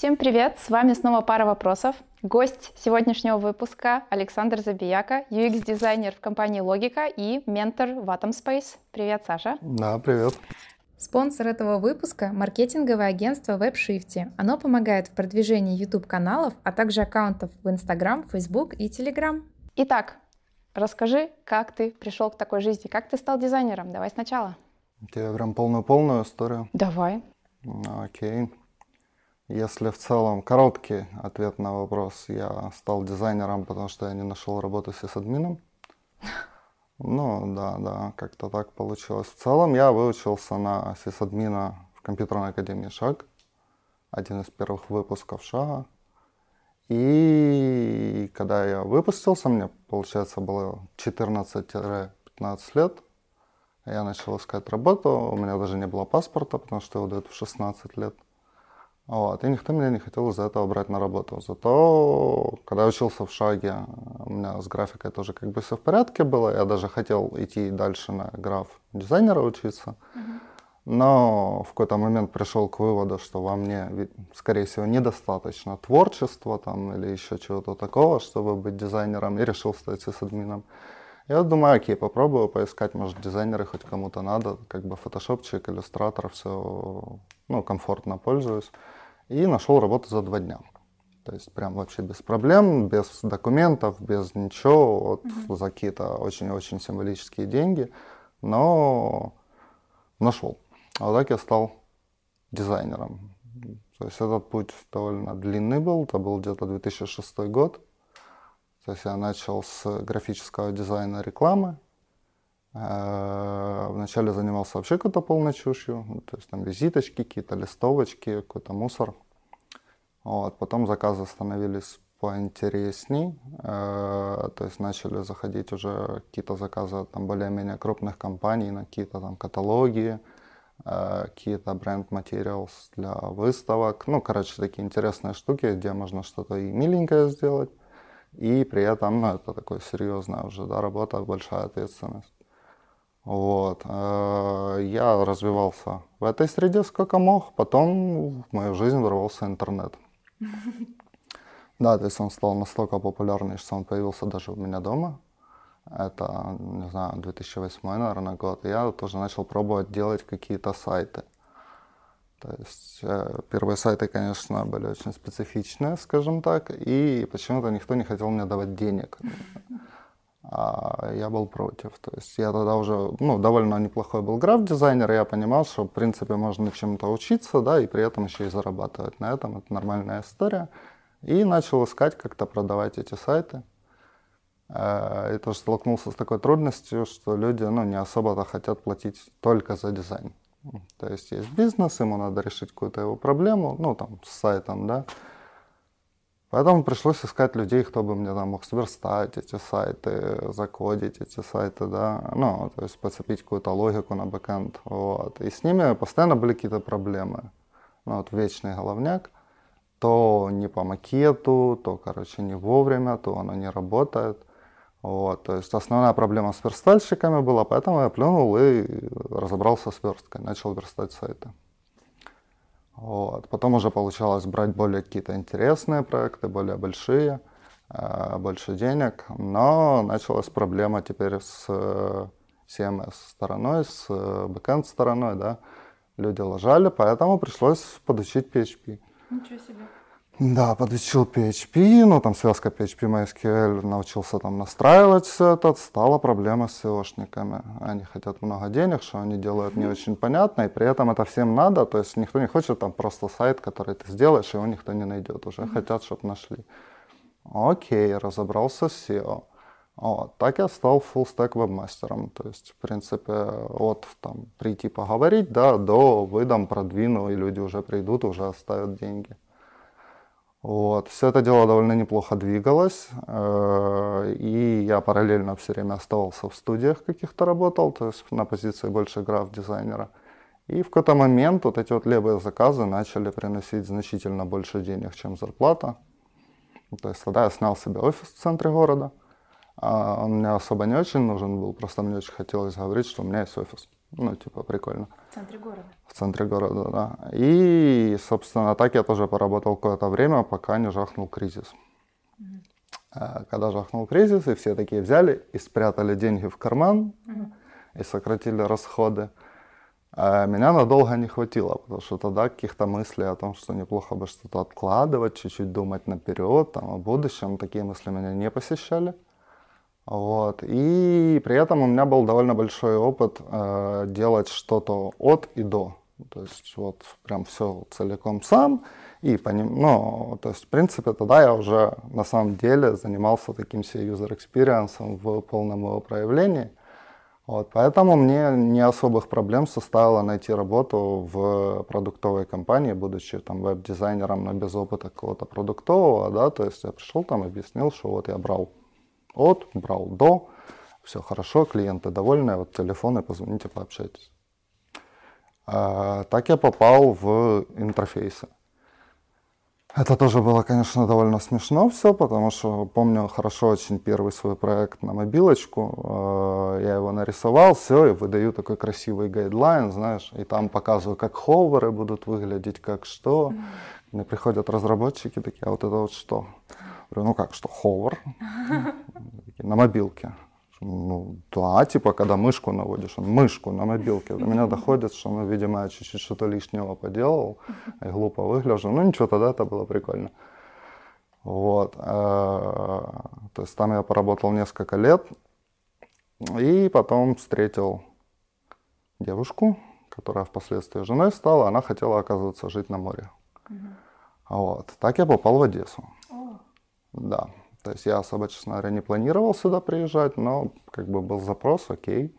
Всем привет! С вами снова пара вопросов. Гость сегодняшнего выпуска Александр Забияка, UX-дизайнер в компании Логика и ментор в Atom Space. Привет, Саша. Да, привет. Спонсор этого выпуска – маркетинговое агентство WebShift. Оно помогает в продвижении YouTube-каналов, а также аккаунтов в Instagram, Facebook и Telegram. Итак, расскажи, как ты пришел к такой жизни, как ты стал дизайнером? Давай сначала. Тебе прям полную-полную историю? Давай. Окей. Если в целом короткий ответ на вопрос, я стал дизайнером, потому что я не нашел работы с админом. Ну, да, да, как-то так получилось. В целом я выучился на сисадмина в компьютерной академии ШАГ, один из первых выпусков ШАГа. И когда я выпустился, мне, получается, было 14-15 лет, я начал искать работу, у меня даже не было паспорта, потому что его дают в 16 лет. Вот, и никто меня не хотел из-за этого брать на работу. Зато, когда я учился в Шаге, у меня с графикой тоже как бы все в порядке было. Я даже хотел идти дальше на граф дизайнера учиться. Но в какой-то момент пришел к выводу, что во мне, скорее всего, недостаточно творчества там, или еще чего-то такого, чтобы быть дизайнером, и решил стать админом. Я думаю, окей, попробую поискать, может, дизайнеры хоть кому-то надо, как бы фотошопчик, иллюстратор, все, ну, комфортно пользуюсь. И нашел работу за два дня. То есть прям вообще без проблем, без документов, без ничего, вот, mm-hmm. за какие-то очень-очень символические деньги, но нашел. А вот так я стал дизайнером. То есть этот путь довольно длинный был, это был где-то 2006 год. То есть я начал с графического дизайна рекламы. Э, вначале занимался вообще какой-то полной чушью, ну, то есть там визиточки, какие-то листовочки, какой-то мусор. Вот. Потом заказы становились поинтересней, э, то есть начали заходить уже какие-то заказы там более-менее крупных компаний на какие-то там каталоги, э, какие-то бренд-материалс для выставок. Ну, короче, такие интересные штуки, где можно что-то и миленькое сделать, и при этом, ну, это такое серьезная уже, да, работа, большая ответственность. Вот. Э, я развивался в этой среде сколько мог, потом в мою жизнь ворвался интернет. Да, то есть он стал настолько популярный, что он появился даже у меня дома. Это, не знаю, 2008, наверное, год. я тоже начал пробовать делать какие-то сайты. То есть э, первые сайты, конечно, были очень специфичные, скажем так, и почему-то никто не хотел мне давать денег. А я был против. То есть я тогда уже, ну, довольно неплохой был граф-дизайнер, и я понимал, что, в принципе, можно чему-то учиться, да, и при этом еще и зарабатывать на этом. Это нормальная история. И начал искать, как-то продавать эти сайты. Э, и тоже столкнулся с такой трудностью, что люди, ну, не особо-то хотят платить только за дизайн. То есть есть бизнес, ему надо решить какую-то его проблему, ну, там, с сайтом, да. Поэтому пришлось искать людей, кто бы мне там мог сверстать эти сайты, закодить эти сайты, да, ну, то есть подцепить какую-то логику на бэкэнд, вот. И с ними постоянно были какие-то проблемы. Ну, вот вечный головняк. То не по макету, то, короче, не вовремя, то оно не работает. Вот, то есть основная проблема с верстальщиками была, поэтому я плюнул и разобрался с версткой, начал верстать сайты. Вот. Потом уже получалось брать более какие-то интересные проекты, более большие, э, больше денег, но началась проблема теперь с CMS стороной, с backend стороной, да, люди лажали, поэтому пришлось подучить PHP. Ничего себе. Да, подучил PHP, ну там связка PHP MySQL, научился там настраивать все это, стала проблема с SEOшниками. Они хотят много денег, что они делают не очень понятно, и при этом это всем надо, то есть никто не хочет там просто сайт, который ты сделаешь, его никто не найдет, уже mm-hmm. хотят, чтобы нашли. Окей, разобрался с SEO. Вот, так я стал full stack вебмастером, то есть, в принципе, от там прийти поговорить, да, до выдам, продвину, и люди уже придут, уже оставят деньги. Вот. Все это дело довольно неплохо двигалось, э, и я параллельно все время оставался в студиях каких-то работал, то есть на позиции больше граф-дизайнера. И в какой-то момент вот эти вот левые заказы начали приносить значительно больше денег, чем зарплата. То есть тогда я снял себе офис в центре города. А он мне особо не очень нужен был, просто мне очень хотелось говорить, что у меня есть офис. Ну, типа, прикольно. В центре города. В центре города, да. И, собственно, так я тоже поработал какое-то время, пока не жахнул кризис. Mm-hmm. Когда жахнул кризис, и все такие взяли и спрятали деньги в карман mm-hmm. и сократили расходы. А меня надолго не хватило, потому что тогда каких-то мыслей о том, что неплохо бы что-то откладывать, чуть-чуть думать наперед, там, о будущем, такие мысли меня не посещали. Вот. И при этом у меня был довольно большой опыт э, делать что-то от и до. То есть вот прям все целиком сам. И по ним, ну, то есть, в принципе, тогда я уже на самом деле занимался таким себе user experience в полном его проявлении. Вот, поэтому мне не особых проблем составило найти работу в продуктовой компании, будучи там веб-дизайнером, но без опыта какого-то продуктового, да, то есть я пришел там, объяснил, что вот я брал от, брал до, все хорошо, клиенты довольны, вот телефоны, позвоните, пообщайтесь. А, так я попал в интерфейсы. Это тоже было, конечно, довольно смешно все, потому что помню хорошо очень первый свой проект на мобилочку. А, я его нарисовал, все, и выдаю такой красивый гайдлайн, знаешь, и там показываю, как ховеры будут выглядеть, как что. Мне приходят разработчики такие, а вот это вот что? Говорю, ну как, что, ховер? На мобилке. Ну, да, типа, когда мышку наводишь, он мышку на мобилке. До меня доходит, что, ну, видимо, я чуть-чуть что-то лишнего поделал, и глупо выгляжу. Ну, ничего, тогда это было прикольно. Вот. Э, то есть там я поработал несколько лет, и потом встретил девушку, которая впоследствии женой стала. Она хотела, оказывается, жить на море. Вот. Так я попал в Одессу. Да. То есть я особо, честно говоря, не планировал сюда приезжать, но как бы был запрос, окей.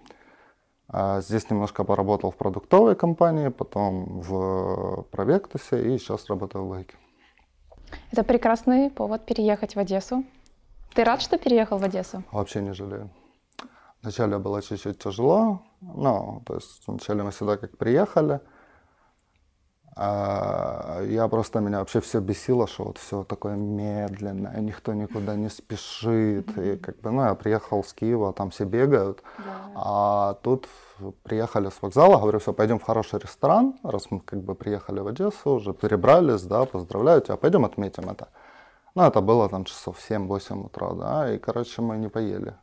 А здесь немножко поработал в продуктовой компании, потом в Провектусе и сейчас работаю в Логике. Это прекрасный повод переехать в Одессу. Ты рад, что переехал в Одессу? Вообще не жалею. Вначале было чуть-чуть тяжело, но то есть вначале мы сюда как приехали, а, я просто, меня вообще все бесило, что вот все такое медленное, никто никуда не спешит. И как бы, ну, я приехал с Киева, там все бегают. Да. А тут приехали с вокзала, говорю, все, пойдем в хороший ресторан, раз мы как бы приехали в Одессу, уже перебрались, да, поздравляю тебя, пойдем отметим это. Ну, это было там часов 7-8 утра, да, и, короче, мы не поели.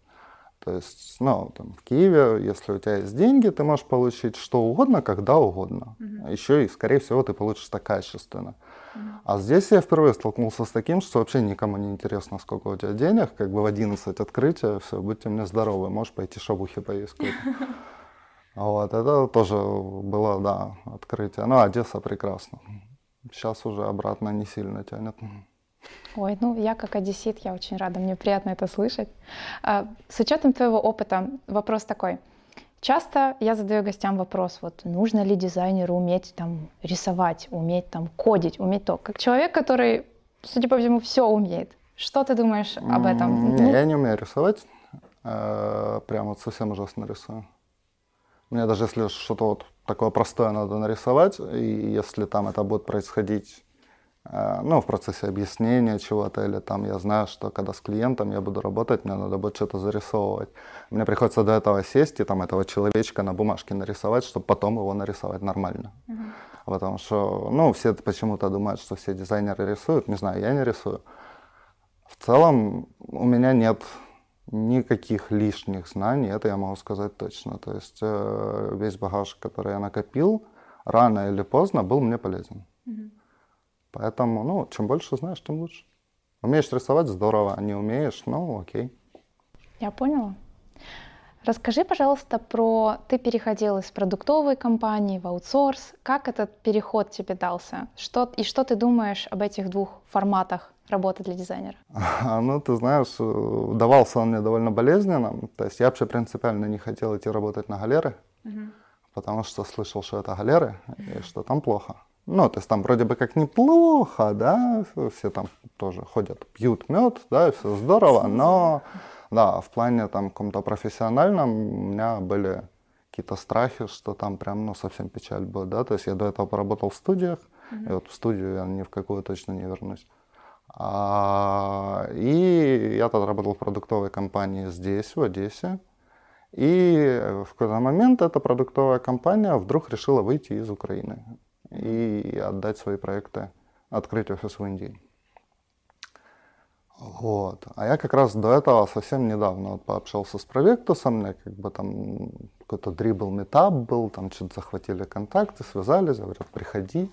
То есть, ну, там, в Киеве, если у тебя есть деньги, ты можешь получить что угодно, когда угодно. Uh-huh. Еще и, скорее всего, ты получишь это качественно. А здесь я впервые столкнулся с таким, что вообще никому не интересно, сколько у тебя денег. Как бы в 11 открытия, все, будьте мне здоровы, можешь пойти шабухи поесть. Вот, это тоже было, да, открытие. Ну, Одесса прекрасно. Сейчас уже обратно не сильно тянет. Ой, ну я как одессит, я очень рада, мне приятно это слышать. А, с учетом твоего опыта вопрос такой. Часто я задаю гостям вопрос, вот нужно ли дизайнеру уметь там рисовать, уметь там кодить, уметь то. Как человек, который, судя по всему, все умеет. Что ты думаешь об этом? Не, ну... Я не умею рисовать. Э, прям вот совсем ужасно рисую. Мне даже если что-то вот такое простое надо нарисовать, и если там это будет происходить ну, в процессе объяснения чего-то, или там я знаю, что когда с клиентом я буду работать, мне надо будет что-то зарисовывать. Мне приходится до этого сесть и там этого человечка на бумажке нарисовать, чтобы потом его нарисовать нормально. Uh-huh. Потому что, ну, все почему-то думают, что все дизайнеры рисуют. Не знаю, я не рисую. В целом у меня нет никаких лишних знаний, это я могу сказать точно. То есть э, весь багаж, который я накопил, рано или поздно был мне полезен. Uh-huh. Поэтому, ну, чем больше знаешь, тем лучше. Умеешь рисовать – здорово, а не умеешь – ну, окей. Я поняла. Расскажи, пожалуйста, про... Ты переходил из продуктовой компании в аутсорс. Как этот переход тебе дался? Что... И что ты думаешь об этих двух форматах работы для дизайнера? Ну, ты знаешь, э, давался он мне довольно болезненно. То есть я вообще принципиально не хотел идти работать на галеры, угу. потому что слышал, что это галеры и что там плохо. Ну, то есть там вроде бы как неплохо, да, все там тоже ходят, пьют мед, да, все здорово, но да, в плане там каком-то профессиональном у меня были какие-то страхи, что там прям, ну, совсем печаль будет, да, то есть я до этого поработал в студиях, mm-hmm. и вот в студию я ни в какую точно не вернусь. А, и я тогда работал в продуктовой компании здесь, в Одессе, И в какой-то момент эта продуктовая компания вдруг решила выйти из Украины и отдать свои проекты, открыть офис в Индии. Вот. А я как раз до этого совсем недавно вот пообщался с Провектусом, мне как бы там какой-то дрибл метап был, там что-то захватили контакты, связались, говорят, приходи.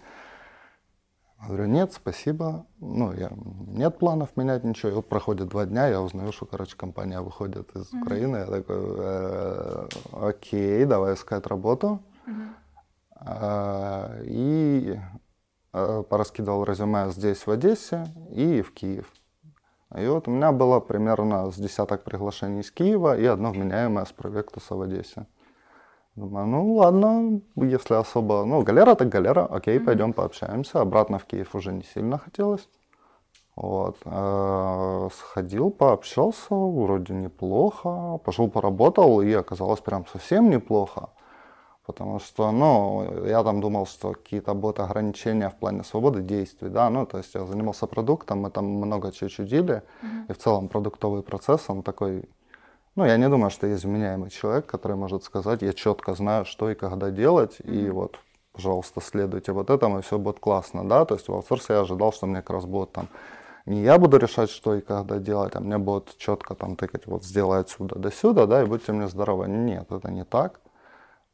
Я говорю, нет, спасибо. Ну, я, нет планов менять ничего. И вот проходит два дня, я узнаю, что, короче, компания выходит из mm-hmm. Украины. Я такой, э, окей, давай искать работу. Mm-hmm. Э, и э, пораскидывал резюме здесь, в Одессе, и в Киев. И вот у меня было примерно с десяток приглашений из Киева и одно вменяемое с Провектуса в Одессе. Думаю, ну ладно, если особо... Ну, галера так галера, окей, mm-hmm. пойдем пообщаемся. Обратно в Киев уже не сильно хотелось. Вот. Э, сходил, пообщался, вроде неплохо. Пошел поработал, и оказалось прям совсем неплохо. Потому что, ну, я там думал, что какие-то будут ограничения в плане свободы действий, да, ну, то есть я занимался продуктом, мы там много чего чудили, mm-hmm. и в целом продуктовый процесс, он такой, ну, я не думаю, что есть вменяемый человек, который может сказать, я четко знаю, что и когда делать, mm-hmm. и вот, пожалуйста, следуйте вот этому, и все будет классно, да, то есть в аутсорсе я ожидал, что мне как раз будут там не я буду решать, что и когда делать, а мне будут четко там тыкать, вот сделай отсюда до сюда, да, и будьте мне здоровы. Нет, это не так.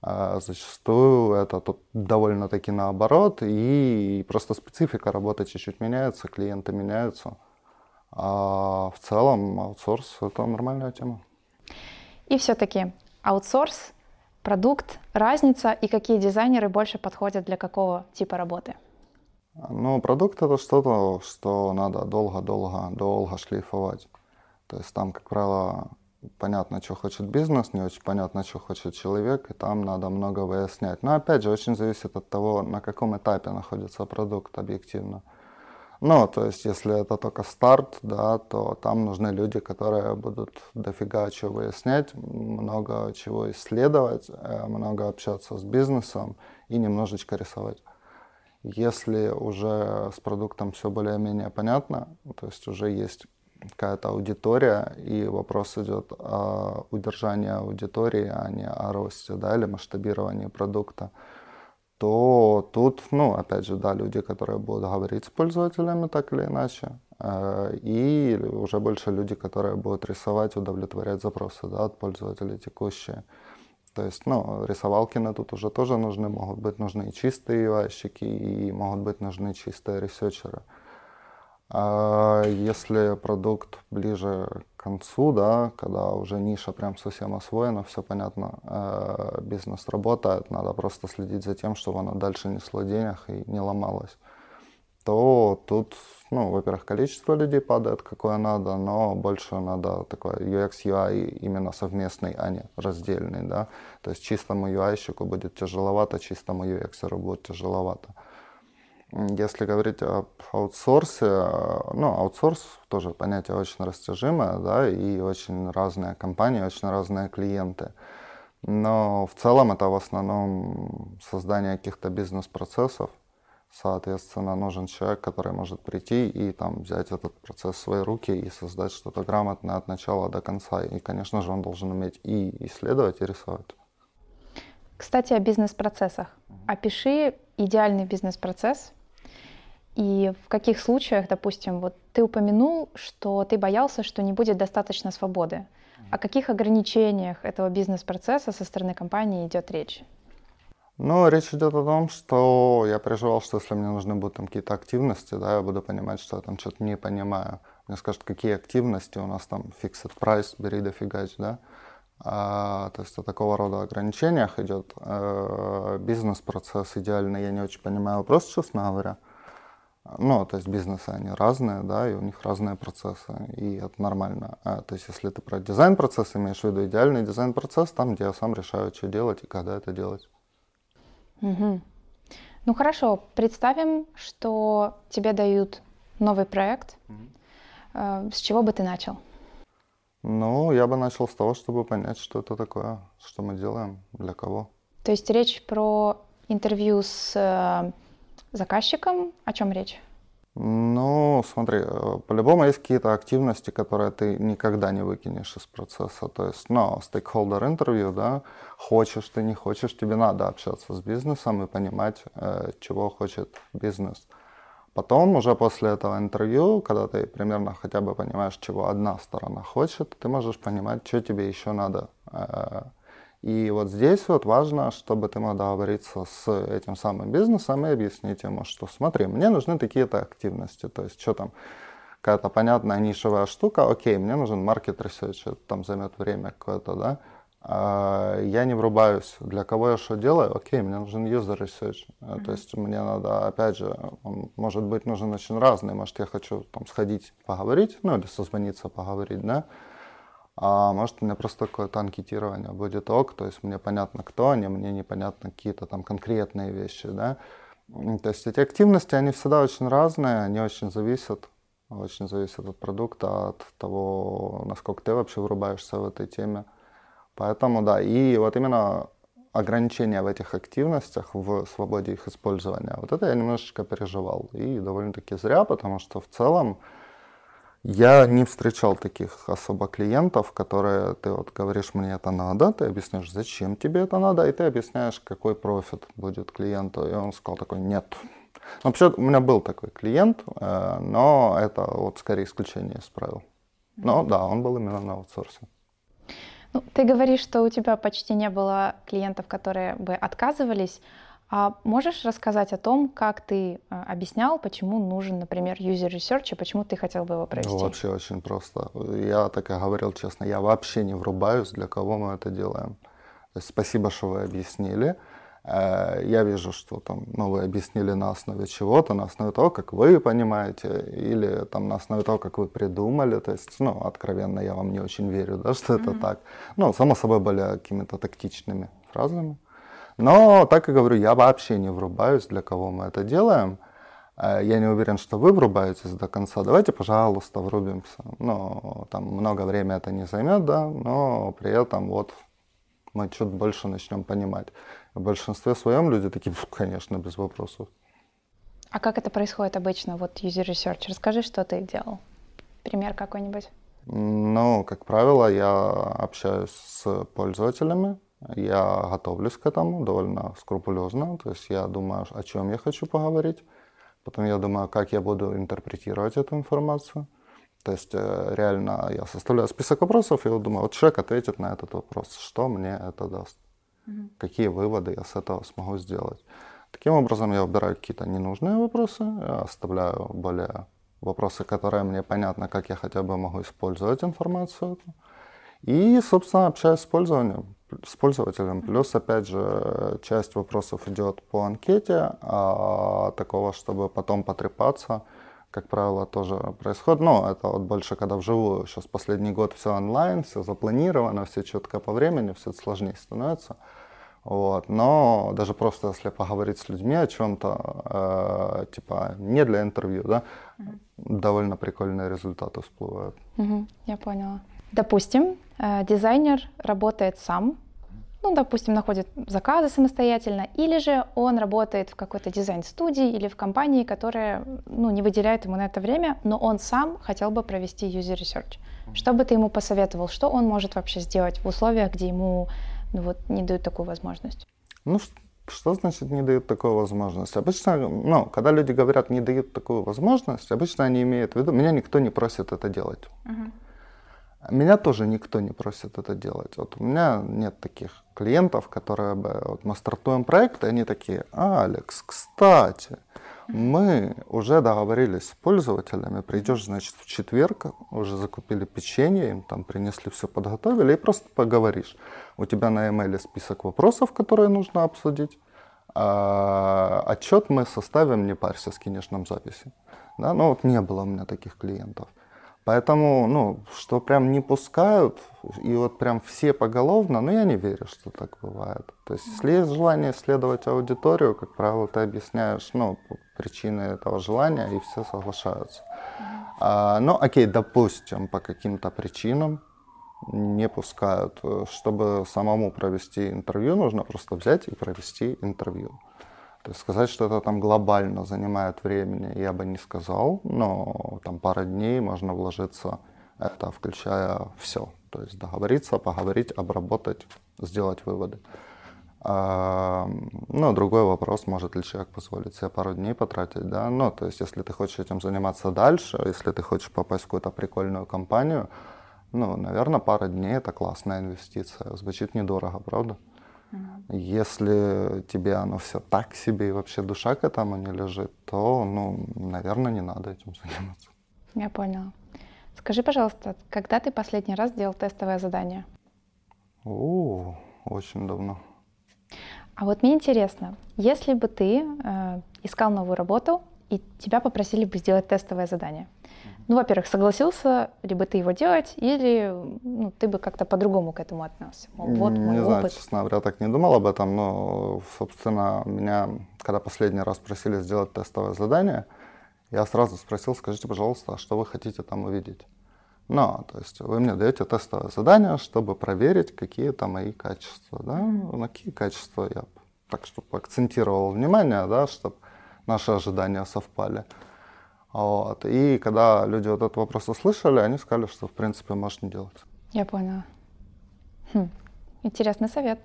А зачастую это тут довольно-таки наоборот, и просто специфика работы чуть-чуть меняется, клиенты меняются. А в целом аутсорс — это нормальная тема. И все-таки аутсорс, продукт, разница и какие дизайнеры больше подходят для какого типа работы? Ну, продукт — это что-то, что надо долго-долго, долго шлифовать. То есть там, как правило, понятно, что хочет бизнес, не очень понятно, что хочет человек, и там надо много выяснять. Но опять же, очень зависит от того, на каком этапе находится продукт объективно. Ну, то есть, если это только старт, да, то там нужны люди, которые будут дофига чего выяснять, много чего исследовать, э, много общаться с бизнесом и немножечко рисовать. Если уже с продуктом все более-менее понятно, то есть уже есть какая-то аудитория, и вопрос идет о удержании аудитории, а не о росте да, или масштабировании продукта, то тут, ну, опять же, да, люди, которые будут говорить с пользователями так или иначе, э, и уже больше люди, которые будут рисовать, удовлетворять запросы да, от пользователей текущие. То есть, ну, рисовалкины тут уже тоже нужны, могут быть нужны и чистые ui и могут быть нужны чистые ресерчеры. А если продукт ближе к концу, да, когда уже ниша прям совсем освоена, все понятно, э, бизнес работает, надо просто следить за тем, чтобы оно дальше несло денег и не ломалось, то тут, ну, во-первых, количество людей падает, какое надо, но больше надо такой UX, UI именно совместный, а не раздельный, да. То есть чистому UI-щику будет тяжеловато, чистому UX будет тяжеловато. Если говорить об аутсорсе, ну, аутсорс тоже понятие очень растяжимое, да, и очень разные компании, очень разные клиенты. Но в целом это в основном создание каких-то бизнес-процессов. Соответственно, нужен человек, который может прийти и там взять этот процесс в свои руки и создать что-то грамотное от начала до конца. И, конечно же, он должен уметь и исследовать, и рисовать. Кстати, о бизнес-процессах. Опиши идеальный бизнес-процесс, и в каких случаях, допустим, вот ты упомянул, что ты боялся, что не будет достаточно свободы. О каких ограничениях этого бизнес-процесса со стороны компании идет речь? Ну, речь идет о том, что я переживал, что если мне нужны будут там какие-то активности, да, я буду понимать, что я там что-то не понимаю. Мне скажут, какие активности у нас там, fixed price, бери дофигач, да. А, то есть о такого рода ограничениях идет. Э, бизнес-процесс идеальный, я не очень понимаю вопрос, честно говоря. Ну, то есть бизнесы, они разные, да, и у них разные процессы, и это нормально. А, то есть если ты про дизайн-процесс имеешь в виду идеальный дизайн-процесс, там, где я сам решаю, что делать и когда это делать. Угу. Ну хорошо, представим, что тебе дают новый проект. Угу. С чего бы ты начал? Ну, я бы начал с того, чтобы понять, что это такое, что мы делаем, для кого. То есть речь про интервью с э, заказчиком? О чем речь? Ну, смотри, э, по-любому есть какие-то активности, которые ты никогда не выкинешь из процесса. То есть, ну, стейкхолдер интервью, да, хочешь ты, не хочешь, тебе надо общаться с бизнесом и понимать, э, чего хочет бизнес. Потом, уже после этого интервью, когда ты примерно хотя бы понимаешь, чего одна сторона хочет, ты можешь понимать, что тебе еще надо э, и вот здесь вот важно, чтобы ты мог договориться с этим самым бизнесом и объяснить ему, что смотри, мне нужны такие-то активности, то есть что там, какая-то понятная нишевая штука, окей, мне нужен маркет research, это там займет время какое-то, да, а я не врубаюсь, для кого я что делаю, окей, мне нужен user research, mm-hmm. то есть мне надо, опять же, он может быть нужен очень разный, может я хочу там сходить поговорить, ну или созвониться поговорить, да, а может, у меня просто какое-то анкетирование будет ок, то есть мне понятно, кто они, мне непонятно какие-то там конкретные вещи, да. То есть эти активности, они всегда очень разные, они очень зависят, очень зависят от продукта, от того, насколько ты вообще врубаешься в этой теме. Поэтому, да, и вот именно ограничения в этих активностях, в свободе их использования, вот это я немножечко переживал. И довольно-таки зря, потому что в целом я не встречал таких особо клиентов, которые ты вот говоришь, мне это надо, ты объясняешь, зачем тебе это надо, и ты объясняешь, какой профит будет клиенту. И он сказал такой, нет. Вообще у меня был такой клиент, э, но это вот скорее исключение из правил. Но да, он был именно на аутсорсе. Ну, ты говоришь, что у тебя почти не было клиентов, которые бы отказывались. А можешь рассказать о том, как ты э, объяснял, почему нужен, например, user research и почему ты хотел бы его провести? Ну, вообще очень просто. Я так и говорил честно, я вообще не врубаюсь, для кого мы это делаем. Спасибо, что вы объяснили. Э, я вижу, что там, ну, вы объяснили на основе чего-то, на основе того, как вы понимаете, или там на основе того, как вы придумали. То есть, ну, откровенно, я вам не очень верю, да, что mm-hmm. это так. Ну, само собой, были какими-то тактичными фразами. Но, так и говорю, я вообще не врубаюсь, для кого мы это делаем. Э, я не уверен, что вы врубаетесь до конца. Давайте, пожалуйста, врубимся. Ну, там много времени это не займет, да, но при этом вот мы чуть больше начнем понимать. В большинстве своем люди такие, конечно, без вопросов. А как это происходит обычно, вот user research? Расскажи, что ты делал. Пример какой-нибудь. Ну, как правило, я общаюсь с пользователями, я готовлюсь к этому довольно скрупулезно, то есть я думаю, о чем я хочу поговорить, потом я думаю, как я буду интерпретировать эту информацию. То есть э, реально я составляю список вопросов и вот думаю, вот человек ответит на этот вопрос, что мне это даст, mm-hmm. какие выводы я с этого смогу сделать. Таким образом я выбираю какие-то ненужные вопросы, оставляю более вопросы, которые мне понятно, как я хотя бы могу использовать информацию. И, собственно, общаюсь с пользователем с пользователем. Плюс, опять же, часть вопросов идет по анкете, а такого, чтобы потом потрепаться, как правило, тоже происходит. Но это вот больше когда вживую. Сейчас последний год все онлайн, все запланировано, все четко по времени, все сложнее становится. Вот. Но даже просто если поговорить с людьми о чем-то, э, типа не для интервью, да, mm-hmm. довольно прикольные результаты всплывают. Mm-hmm, я поняла. Допустим, э, дизайнер работает сам, ну, допустим, находит заказы самостоятельно, или же он работает в какой-то дизайн-студии или в компании, которая ну, не выделяет ему на это время, но он сам хотел бы провести user research. Что бы ты ему посоветовал? Что он может вообще сделать в условиях, где ему ну, вот, не дают такую возможность? Ну, что значит не дают такую возможность? Обычно, ну, когда люди говорят не дают такую возможность, обычно они имеют в виду, меня никто не просит это делать. Uh-huh. Меня тоже никто не просит это делать. Вот у меня нет таких клиентов, которые бы... Вот мы стартуем проект, и они такие, Алекс, кстати, мы уже договорились с пользователями, придешь, значит, в четверг, уже закупили печенье, им там принесли, все подготовили, и просто поговоришь. У тебя на email список вопросов, которые нужно обсудить. А отчет мы составим, не парься, скинешь нам записи. Да? Ну вот не было у меня таких клиентов. Поэтому, ну, что прям не пускают, и вот прям все поголовно, ну, я не верю, что так бывает. То есть, если есть желание исследовать аудиторию, как правило, ты объясняешь, ну, причины этого желания, и все соглашаются. А, ну, окей, допустим, по каким-то причинам не пускают. Чтобы самому провести интервью, нужно просто взять и провести интервью. То есть сказать, что это там глобально занимает времени, я бы не сказал, но там пара дней можно вложиться, это включая все. То есть договориться, поговорить, обработать, сделать выводы. А, ну, другой вопрос, может ли человек позволить себе пару дней потратить, да, ну, то есть, если ты хочешь этим заниматься дальше, если ты хочешь попасть в какую-то прикольную компанию, ну, наверное, пара дней это классная инвестиция, звучит недорого, правда? Если тебе оно все так себе и вообще душа к этому не лежит, то, ну, наверное, не надо этим заниматься. Я поняла. Скажи, пожалуйста, когда ты последний раз делал тестовое задание? О, очень давно. А вот мне интересно, если бы ты э, искал новую работу и тебя попросили бы сделать тестовое задание, ну, во-первых, согласился ли бы ты его делать, или ну, ты бы как-то по-другому к этому отнесся? Вот не опыт. знаю, честно говоря, так не думал об этом, но, собственно, меня, когда последний раз просили сделать тестовое задание, я сразу спросил, скажите, пожалуйста, что вы хотите там увидеть? Ну, то есть вы мне даете тестовое задание, чтобы проверить какие-то мои качества, да, на какие качества я так, чтобы акцентировал внимание, да, чтобы наши ожидания совпали. Вот. И когда люди вот этот вопрос услышали, они сказали, что в принципе можешь не делать. Я поняла. Хм. Интересный совет.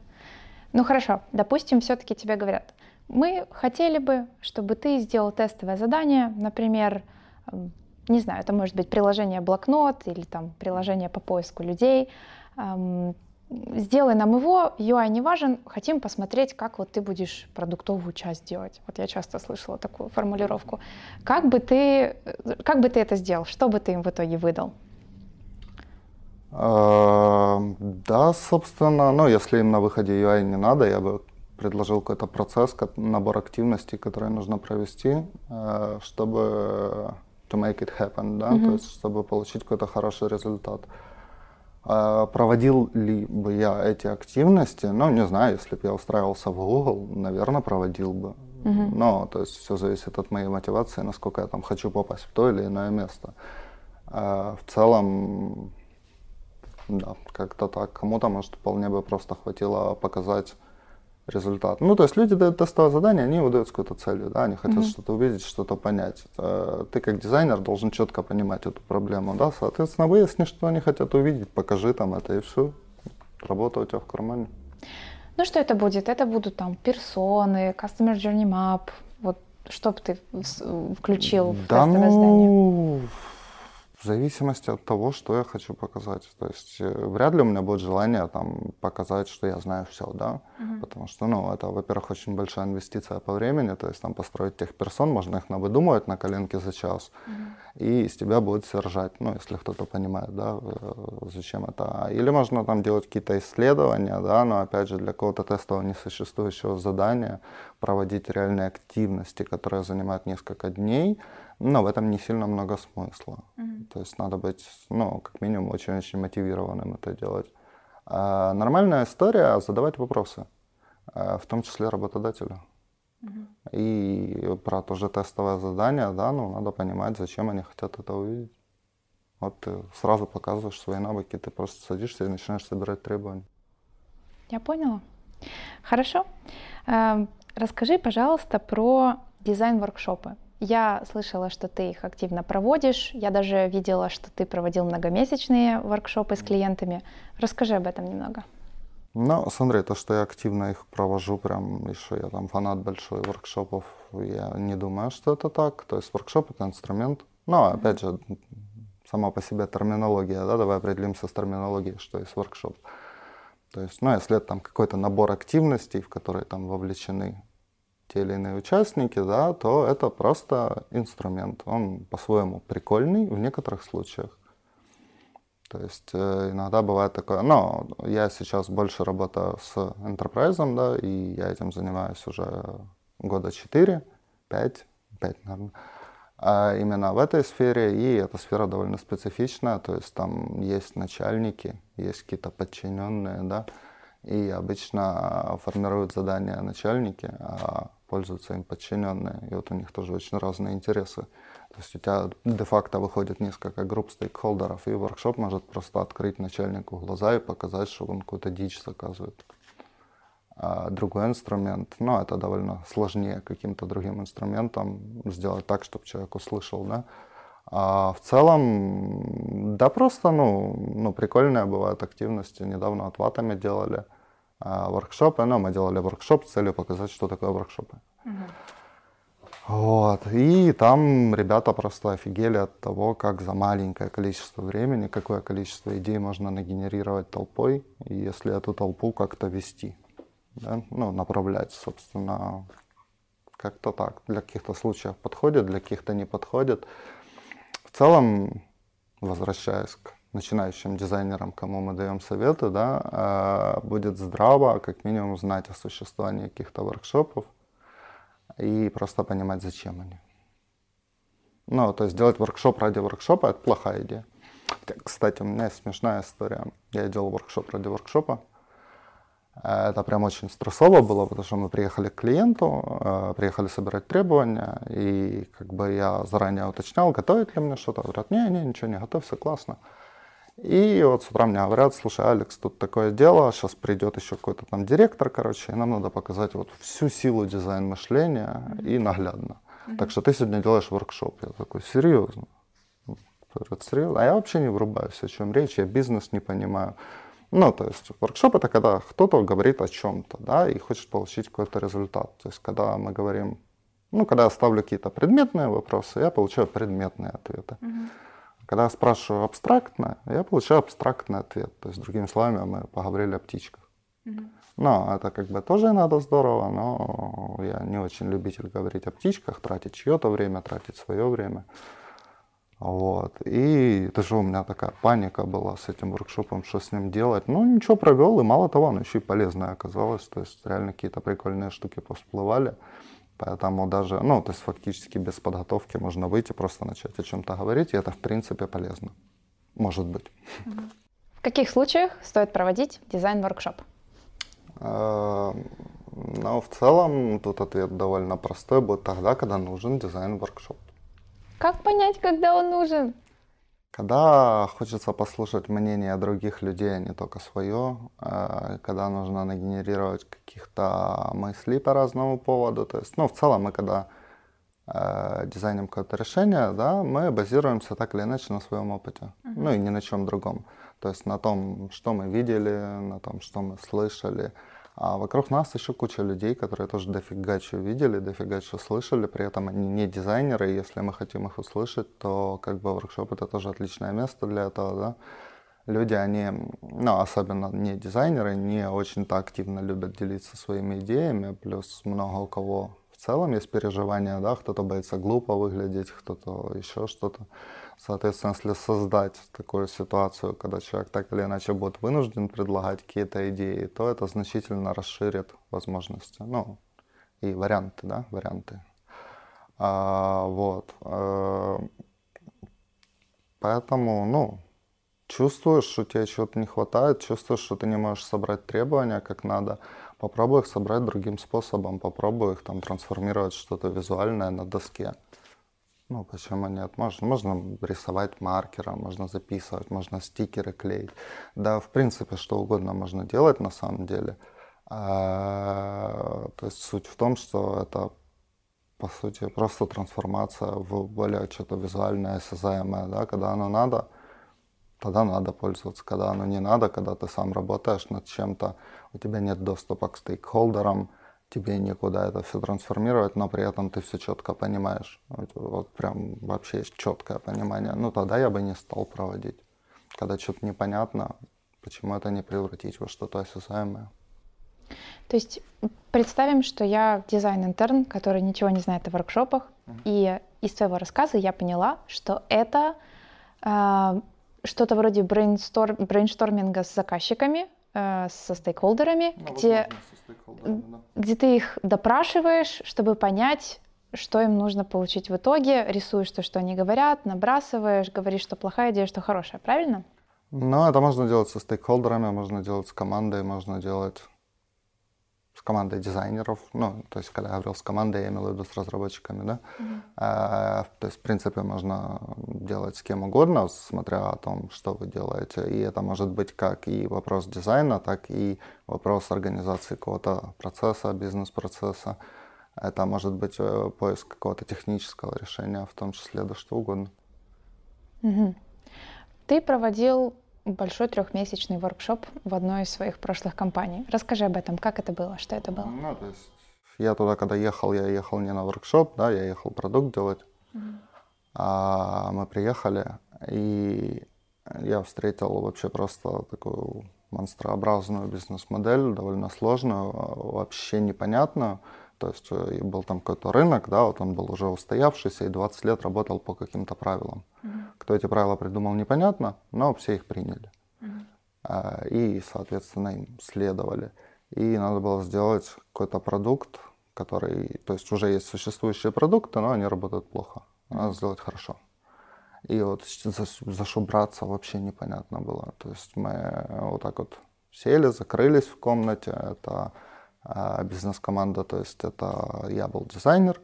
Ну хорошо, допустим, все-таки тебе говорят, мы хотели бы, чтобы ты сделал тестовое задание, например, не знаю, это может быть приложение блокнот или там приложение по поиску людей. Сделай нам его, UI не важен, хотим посмотреть, как вот ты будешь продуктовую часть делать. Вот я часто слышала такую формулировку. Как бы ты, как бы ты это сделал? Что бы ты им в итоге выдал? Да, собственно, ну, если им на выходе UI не надо, я бы предложил какой-то процесс, набор активностей, которые нужно провести, э, чтобы to make it happen, да, mm-hmm. то есть чтобы получить какой-то хороший результат. А проводил ли бы я эти активности? Ну, не знаю, если бы я устраивался в Google, наверное, проводил бы. Mm-hmm. Но, то есть все зависит от моей мотивации, насколько я там хочу попасть в то или иное место. А в целом, да, как-то так. Кому-то, может, вполне бы просто хватило показать результат. Ну, то есть люди дают тестовое задание, они его дают с какой-то целью, да, они хотят mm-hmm. что-то увидеть, что-то понять. Э, ты как дизайнер должен четко понимать эту проблему, да, соответственно, выясни, что они хотят увидеть, покажи там это и все, работа у тебя в кармане. Ну, что это будет? Это будут там персоны, customer journey map, вот что бы ты включил в да тестовое ну... задание? В зависимости от того, что я хочу показать. То есть э, вряд ли у меня будет желание там показать, что я знаю все, да. Uh-huh. Потому что, ну, это, во-первых, очень большая инвестиция по времени. То есть там построить тех персон, можно их навыдумывать на коленке за час. Uh-huh. И из тебя будет все ржать, ну, если кто-то понимает, да, э, зачем это. Или можно там делать какие-то исследования, да, но опять же для какого-то тестового несуществующего задания проводить реальные активности, которые занимают несколько дней, но в этом не сильно много смысла. Mm-hmm. То есть надо быть, ну, как минимум, очень-очень мотивированным это делать. А нормальная история — задавать вопросы, а, в том числе работодателю. Mm-hmm. И про то же тестовое задание, да, ну, надо понимать, зачем они хотят это увидеть. Вот ты сразу показываешь свои навыки, ты просто садишься и начинаешь собирать требования. Я поняла. Хорошо. Эм, расскажи, пожалуйста, про дизайн-воркшопы. Я слышала, что ты их активно проводишь. Я даже видела, что ты проводил многомесячные воркшопы с клиентами. Расскажи об этом немного. Ну, смотри, то, что я активно их провожу, прям еще я там фанат большой воркшопов, я не думаю, что это так. То есть воркшоп это инструмент. Но, опять же, сама по себе терминология, да, давай определимся с терминологией, что есть воркшоп. То есть, ну, если это там какой-то набор активностей, в которые там вовлечены те или иные участники, да, то это просто инструмент. Он по-своему прикольный в некоторых случаях. То есть э, иногда бывает такое, но я сейчас больше работаю с enterprise, да, и я этим занимаюсь уже года 4, 5, 5, наверное. А именно в этой сфере, и эта сфера довольно специфичная, то есть там есть начальники, есть какие-то подчиненные, да, и обычно формируют задания начальники, а пользуются им подчиненные. И вот у них тоже очень разные интересы. То есть у тебя де-факто выходит несколько групп стейкхолдеров, и воркшоп может просто открыть начальнику глаза и показать, что он какую-то дичь заказывает. а, другой инструмент, но это довольно сложнее каким-то другим инструментом сделать так, чтобы человек услышал, да. А в целом, да просто, ну, ну прикольные бывают активности. Недавно от ватами делали воркшопы, но мы делали воркшоп с целью показать, что такое воркшопы. Uh-huh. Вот. И там ребята просто офигели от того, как за маленькое количество времени, какое количество идей можно нагенерировать толпой, если эту толпу как-то вести, да? ну, направлять, собственно, как-то так. Для каких-то случаев подходит, для каких-то не подходит. В целом, возвращаясь к начинающим дизайнерам, кому мы даем советы, да, а, будет здраво как минимум знать о существовании каких-то воркшопов, и просто понимать, зачем они. Ну, то есть делать воркшоп ради воркшопа – это плохая идея. Кстати, у меня есть смешная история. Я делал воркшоп ради воркшопа. Это прям очень стрессово было, потому что мы приехали к клиенту, э, приехали собирать требования, и как бы я заранее уточнял, готовит ли мне что-то. Говорят, не, не, ничего не готов, все классно. И вот с утра мне говорят, слушай, Алекс, тут такое дело, сейчас придет еще какой-то там директор, короче, и нам надо показать вот всю силу дизайн мышления mm-hmm. и наглядно. Mm-hmm. Так что ты сегодня делаешь воркшоп. Я такой, серьезно? Говорят, серьезно? А я вообще не врубаюсь, о чем речь, я бизнес не понимаю. Ну, то есть воркшоп это когда кто-то говорит о чем-то, да, и хочет получить какой-то результат. То есть когда мы говорим, ну, когда я ставлю какие-то предметные вопросы, я получаю предметные ответы. Mm-hmm. Когда я спрашиваю абстрактно, я получаю абстрактный ответ. То есть, другими словами, мы поговорили о птичках. Но это как бы тоже надо здорово, но я не очень любитель говорить о птичках, тратить чье-то время, тратить свое время. Вот. И даже у меня такая паника была с этим воркшопом, что с ним делать. Ну, ничего провел, и мало того, оно еще и полезное оказалось. То есть реально какие-то прикольные штуки повсплывали. Поэтому даже, ну, то есть фактически без подготовки можно выйти, просто начать о чем-то говорить, и это, в принципе, полезно. Может быть. В каких случаях стоит проводить дизайн-воркшоп? Э, ну, в целом, тут ответ довольно простой, будет тогда, когда нужен дизайн-воркшоп. Как понять, когда он нужен? Когда хочется послушать мнение других людей, а не только свое, э, когда нужно нагенерировать каких-то мыслей по разному поводу. То есть, ну, в целом мы когда э, дизайним какое-то решение, да, мы базируемся так или иначе на своем опыте, uh-huh. ну и ни на чем другом. То есть на том, что мы видели, на том, что мы слышали, а вокруг нас еще куча людей, которые тоже дофига чего видели, дофига чего слышали, при этом они не дизайнеры, если мы хотим их услышать, то как бы воркшоп это тоже отличное место для этого, да. Люди, они, ну, особенно не дизайнеры, не очень-то активно любят делиться своими идеями, плюс много у кого в целом есть переживания, да, кто-то боится глупо выглядеть, кто-то еще что-то. Соответственно, если создать такую ситуацию, когда человек так или иначе будет вынужден предлагать какие-то идеи, то это значительно расширит возможности, ну, и варианты, да, варианты. А, вот. А, поэтому, ну, чувствуешь, что тебе чего-то не хватает, чувствуешь, что ты не можешь собрать требования как надо, попробуй их собрать другим способом, попробуй их там трансформировать что-то визуальное на доске. Ну, почему нет? Можно, можно рисовать маркером, можно записывать, можно стикеры клеить. Да, в принципе, что угодно можно делать на самом деле. А, то есть суть в том, что это, по сути, просто трансформация в более что-то визуальное, осязаемое. Да? Когда оно надо, тогда надо пользоваться. Когда оно не надо, когда ты сам работаешь над чем-то, у тебя нет доступа к стейкхолдерам, тебе некуда это все трансформировать, но при этом ты все четко понимаешь. Вот, прям вообще есть четкое понимание. Ну тогда я бы не стал проводить. Когда что-то непонятно, почему это не превратить во что-то осязаемое. То есть представим, что я дизайн-интерн, который ничего не знает о воркшопах, mm-hmm. и из твоего рассказа я поняла, что это э, что-то вроде брейнстор- брейншторминга с заказчиками, э, со стейкхолдерами, ну, где где ты их допрашиваешь, чтобы понять, что им нужно получить в итоге, рисуешь то, что они говорят, набрасываешь, говоришь, что плохая идея, что хорошая, правильно? Ну, это можно делать со стейкхолдерами, можно делать с командой, можно делать командой дизайнеров, ну, то есть, когда я говорил с командой, я имел в виду с разработчиками, да, mm-hmm. а, то есть, в принципе, можно делать с кем угодно, смотря о том, что вы делаете, и это может быть как и вопрос дизайна, так и вопрос организации какого-то процесса, бизнес-процесса, это может быть э, поиск какого-то технического решения, в том числе, да что угодно. Mm-hmm. Ты проводил большой трехмесячный воркшоп в одной из своих прошлых компаний. Расскажи об этом, как это было, что это было? Ну, то есть я туда, когда ехал, я ехал не на воркшоп, да, я ехал продукт делать. Mm-hmm. А мы приехали, и я встретил вообще просто такую монстрообразную бизнес-модель, довольно сложную, вообще непонятную. То есть э, был там какой-то рынок, да, вот он был уже устоявшийся и 20 лет работал по каким-то правилам. Mm-hmm. Кто эти правила придумал, непонятно, но все их приняли. Mm-hmm. И, соответственно, им следовали. И надо было сделать какой-то продукт, который... То есть уже есть существующие продукты, но они работают плохо. Надо mm-hmm. сделать хорошо. И вот за, за что браться вообще непонятно было. То есть мы вот так вот сели, закрылись в комнате. Это бизнес-команда, то есть это я был дизайнер,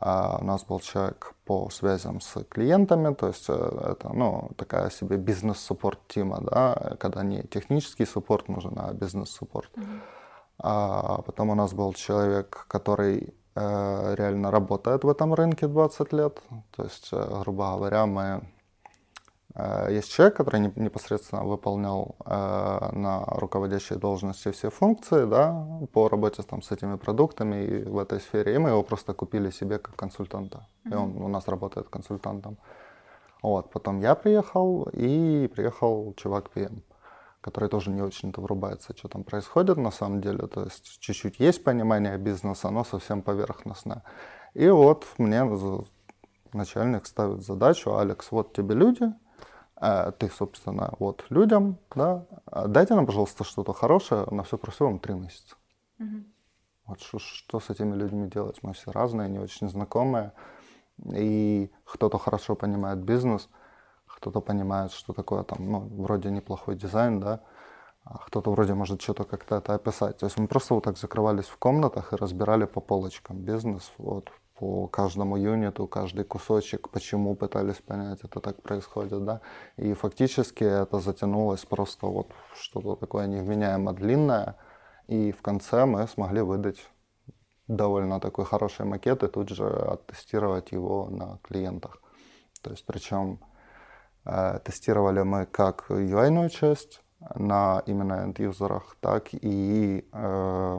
а у нас был человек по связям с клиентами, то есть э, это ну, такая себе бизнес-суппорт тима, да, когда не технический суппорт нужен, а бизнес-суппорт. Mm-hmm. А потом у нас был человек, который э, реально работает в этом рынке 20 лет, то есть, э, грубо говоря, мы есть человек, который непосредственно выполнял э, на руководящей должности все функции да, по работе там, с этими продуктами и в этой сфере. И мы его просто купили себе как консультанта. Mm-hmm. И он у нас работает консультантом. Вот. Потом я приехал, и приехал чувак PM, который тоже не очень-то врубается, что там происходит на самом деле. То есть чуть-чуть есть понимание бизнеса, но совсем поверхностное. И вот мне начальник ставит задачу, Алекс, вот тебе люди, а ты, собственно, вот людям, да, а дайте нам, пожалуйста, что-то хорошее, на все про все вам три месяца. Угу. Вот что, что с этими людьми делать? Мы все разные, не очень знакомые. И кто-то хорошо понимает бизнес, кто-то понимает, что такое там, ну, вроде неплохой дизайн, да, а кто-то вроде может что-то как-то это описать. То есть мы просто вот так закрывались в комнатах и разбирали по полочкам бизнес, вот, по каждому юниту, каждый кусочек, почему пытались понять, это так происходит, да. И фактически это затянулось просто вот что-то такое невменяемо длинное, и в конце мы смогли выдать довольно такой хороший макет и тут же оттестировать его на клиентах. То есть причем э, тестировали мы как UI-ную часть на именно энд-юзерах, так и э,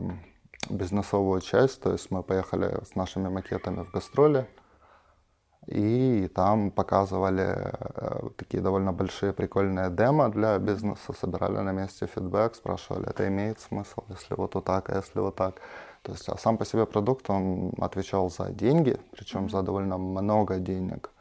бизнесовую часть, то есть мы поехали с нашими макетами в гастроли, и там показывали э, такие довольно большие прикольные демо для бизнеса, собирали на месте фидбэк, спрашивали, это имеет смысл, если вот, вот так, а если вот так. То есть а сам по себе продукт, он отвечал за деньги, причем за довольно много денег.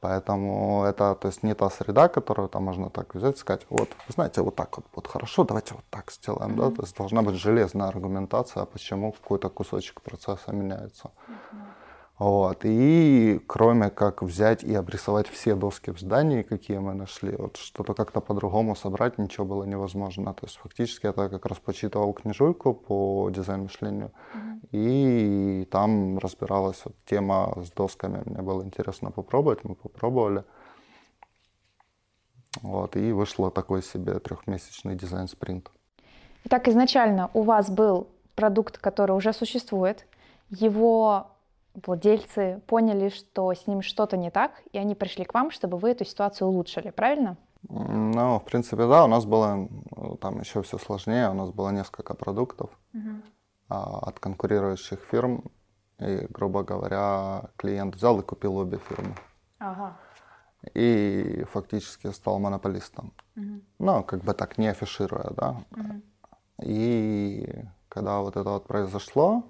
Поэтому это то есть, не та среда, которую там можно так взять и сказать, вот, знаете, вот так вот, вот хорошо, давайте вот так сделаем. Mm-hmm. Да? То есть должна быть железная аргументация, почему какой-то кусочек процесса меняется. Mm-hmm. Вот. И кроме как взять и обрисовать все доски в здании, какие мы нашли, вот что-то как-то по-другому собрать ничего было невозможно. То есть фактически я как раз почитывал книжульку по дизайн-мышлению, mm-hmm. и там разбиралась вот тема с досками. Мне было интересно попробовать, мы попробовали. Вот, и вышло такой себе трехмесячный дизайн-спринт. Итак, изначально у вас был продукт, который уже существует, его владельцы поняли, что с ним что-то не так, и они пришли к вам, чтобы вы эту ситуацию улучшили, правильно? Ну, в принципе, да, у нас было там еще все сложнее, у нас было несколько продуктов uh от конкурирующих фирм, и, грубо говоря, клиент взял и купил обе фирмы. Ага. И фактически стал монополистом. uh Ну, как бы так, не афишируя, да. uh И когда вот это вот произошло,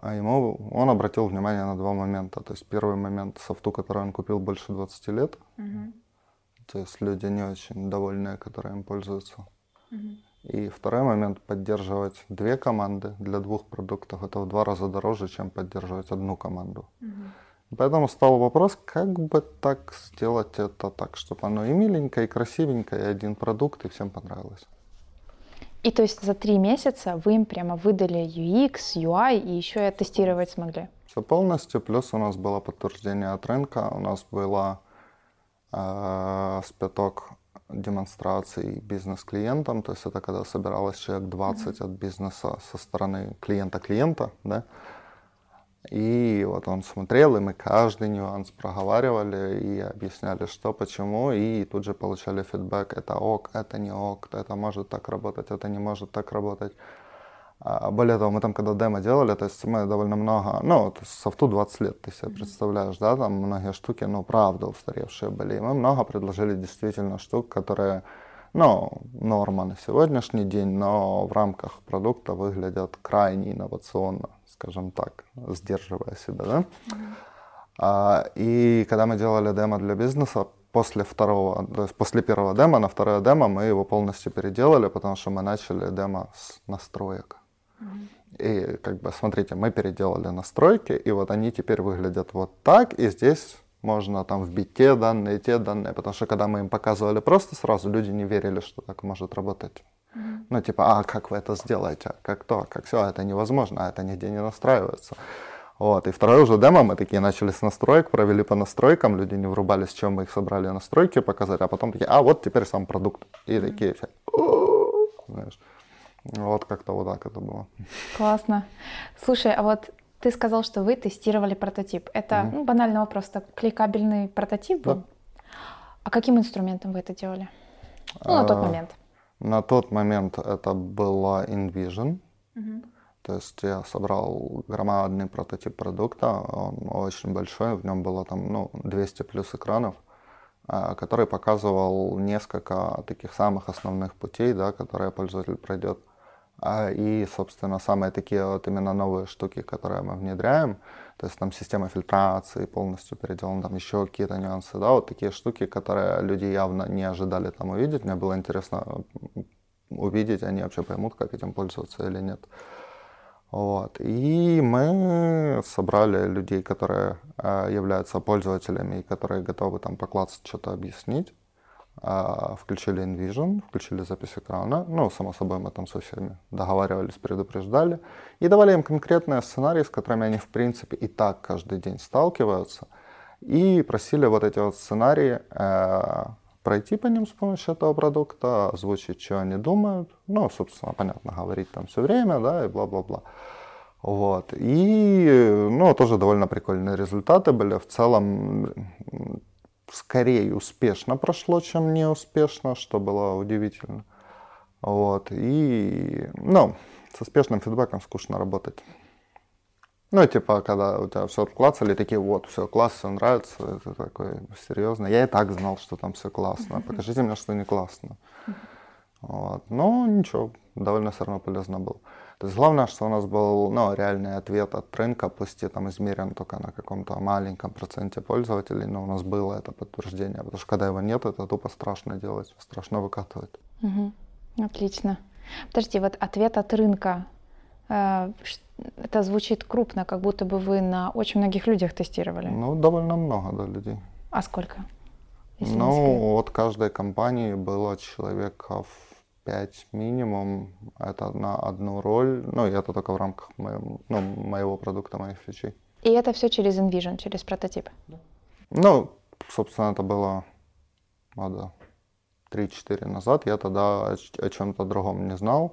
а ему он обратил внимание на два момента. То есть первый момент софту, который он купил больше 20 лет. Угу. То есть люди не очень довольные, которые им пользуются. Угу. И второй момент поддерживать две команды для двух продуктов это в два раза дороже, чем поддерживать одну команду. Угу. Поэтому стал вопрос, как бы так сделать это так, чтобы оно и миленькое, и красивенькое, и один продукт, и всем понравилось. И то есть за три месяца вы им прямо выдали UX, UI и еще и тестировать смогли? Все полностью. Плюс у нас было подтверждение от рынка. У нас было э, спяток демонстраций бизнес-клиентам. То есть это когда собиралось человек 20 mm-hmm. от бизнеса со стороны клиента-клиента, да. И вот он смотрел, и мы каждый нюанс проговаривали и объясняли, что, почему, и тут же получали фидбэк, это ок, это не ок, это может так работать, это не может так работать. А более того, мы там, когда демо делали, то есть мы довольно много, ну, софту 20 лет, ты себе представляешь, да, там многие штуки, ну, правда устаревшие были. И мы много предложили действительно штук, которые, ну, норма на сегодняшний день, но в рамках продукта выглядят крайне инновационно скажем так, сдерживая себя, да. А, и когда мы делали демо для бизнеса, после второго, то есть после первого демо на второе демо мы его полностью переделали, потому что мы начали демо с настроек. И как бы, смотрите, мы переделали настройки, и вот они теперь выглядят вот так, и здесь можно там вбить те данные, те данные, потому что когда мы им показывали просто сразу, люди не верили, что так может работать. Mm-hmm. Ну, типа, а как вы это сделаете? Как то? Как все? Это невозможно, это нигде не настраивается. Вот. И второе уже демо мы такие начали с настроек, провели по настройкам, люди не врубались, чем мы их собрали настройки показать, а потом такие, а вот теперь сам продукт. И mm-hmm. такие все, знаешь. Вот как-то вот так это было. Классно. Слушай, а вот ты сказал, что вы тестировали прототип. Это mm-hmm. ну, банальный вопрос, так кликабельный прототип был? Да. А каким инструментом вы это делали? Ну, на тот а, момент. На тот момент это была InVision. Угу. То есть я собрал громадный прототип продукта, он очень большой, в нем было там ну, 200 плюс экранов, а, который показывал несколько таких самых основных путей, да, которые пользователь пройдет. А, и, собственно, самые такие вот именно новые штуки, которые мы внедряем, то есть там система фильтрации полностью переделана, там еще какие-то нюансы, да, вот такие штуки, которые люди явно не ожидали там увидеть. Мне было интересно увидеть, они вообще поймут, как этим пользоваться или нет. Вот. И мы собрали людей, которые э, являются пользователями и которые готовы там поклаться что-то объяснить. А, включили InVision, включили запись экрана. Ну, само собой, мы там со всеми договаривались, предупреждали. И давали им конкретные сценарии, с которыми они, в принципе, и так каждый день сталкиваются. И просили вот эти вот сценарии э, пройти по ним с помощью этого продукта, озвучить, что они думают. Ну, собственно, понятно, говорить там все время, да, и бла-бла-бла. Вот. И, ну, тоже довольно прикольные результаты были. В целом, скорее успешно прошло, чем неуспешно, что было удивительно. Вот. И, ну, с успешным фидбэком скучно работать. Ну, типа, когда у тебя все отклацали, такие, вот, все класс, все нравится, это такой, серьезно. Я и так знал, что там все классно. Покажите мне, что не классно. Вот. Но ничего, довольно все равно полезно было. То есть главное, что у нас был ну, реальный ответ от рынка, пусть и там измерен только на каком-то маленьком проценте пользователей, но у нас было это подтверждение, потому что когда его нет, это тупо страшно делать, страшно выкатывать. Угу. Отлично. Подожди, вот ответ от рынка, э, это звучит крупно, как будто бы вы на очень многих людях тестировали. Ну, довольно много, да, людей. А сколько? Ну, от каждой компании было человеков 5 минимум, это на одну роль, ну и это только в рамках моего, ну, моего продукта, моих фичей. И это все через InVision, через прототип? Да. Ну, собственно, это было года 3-4 назад, я тогда о, чем-то другом не знал.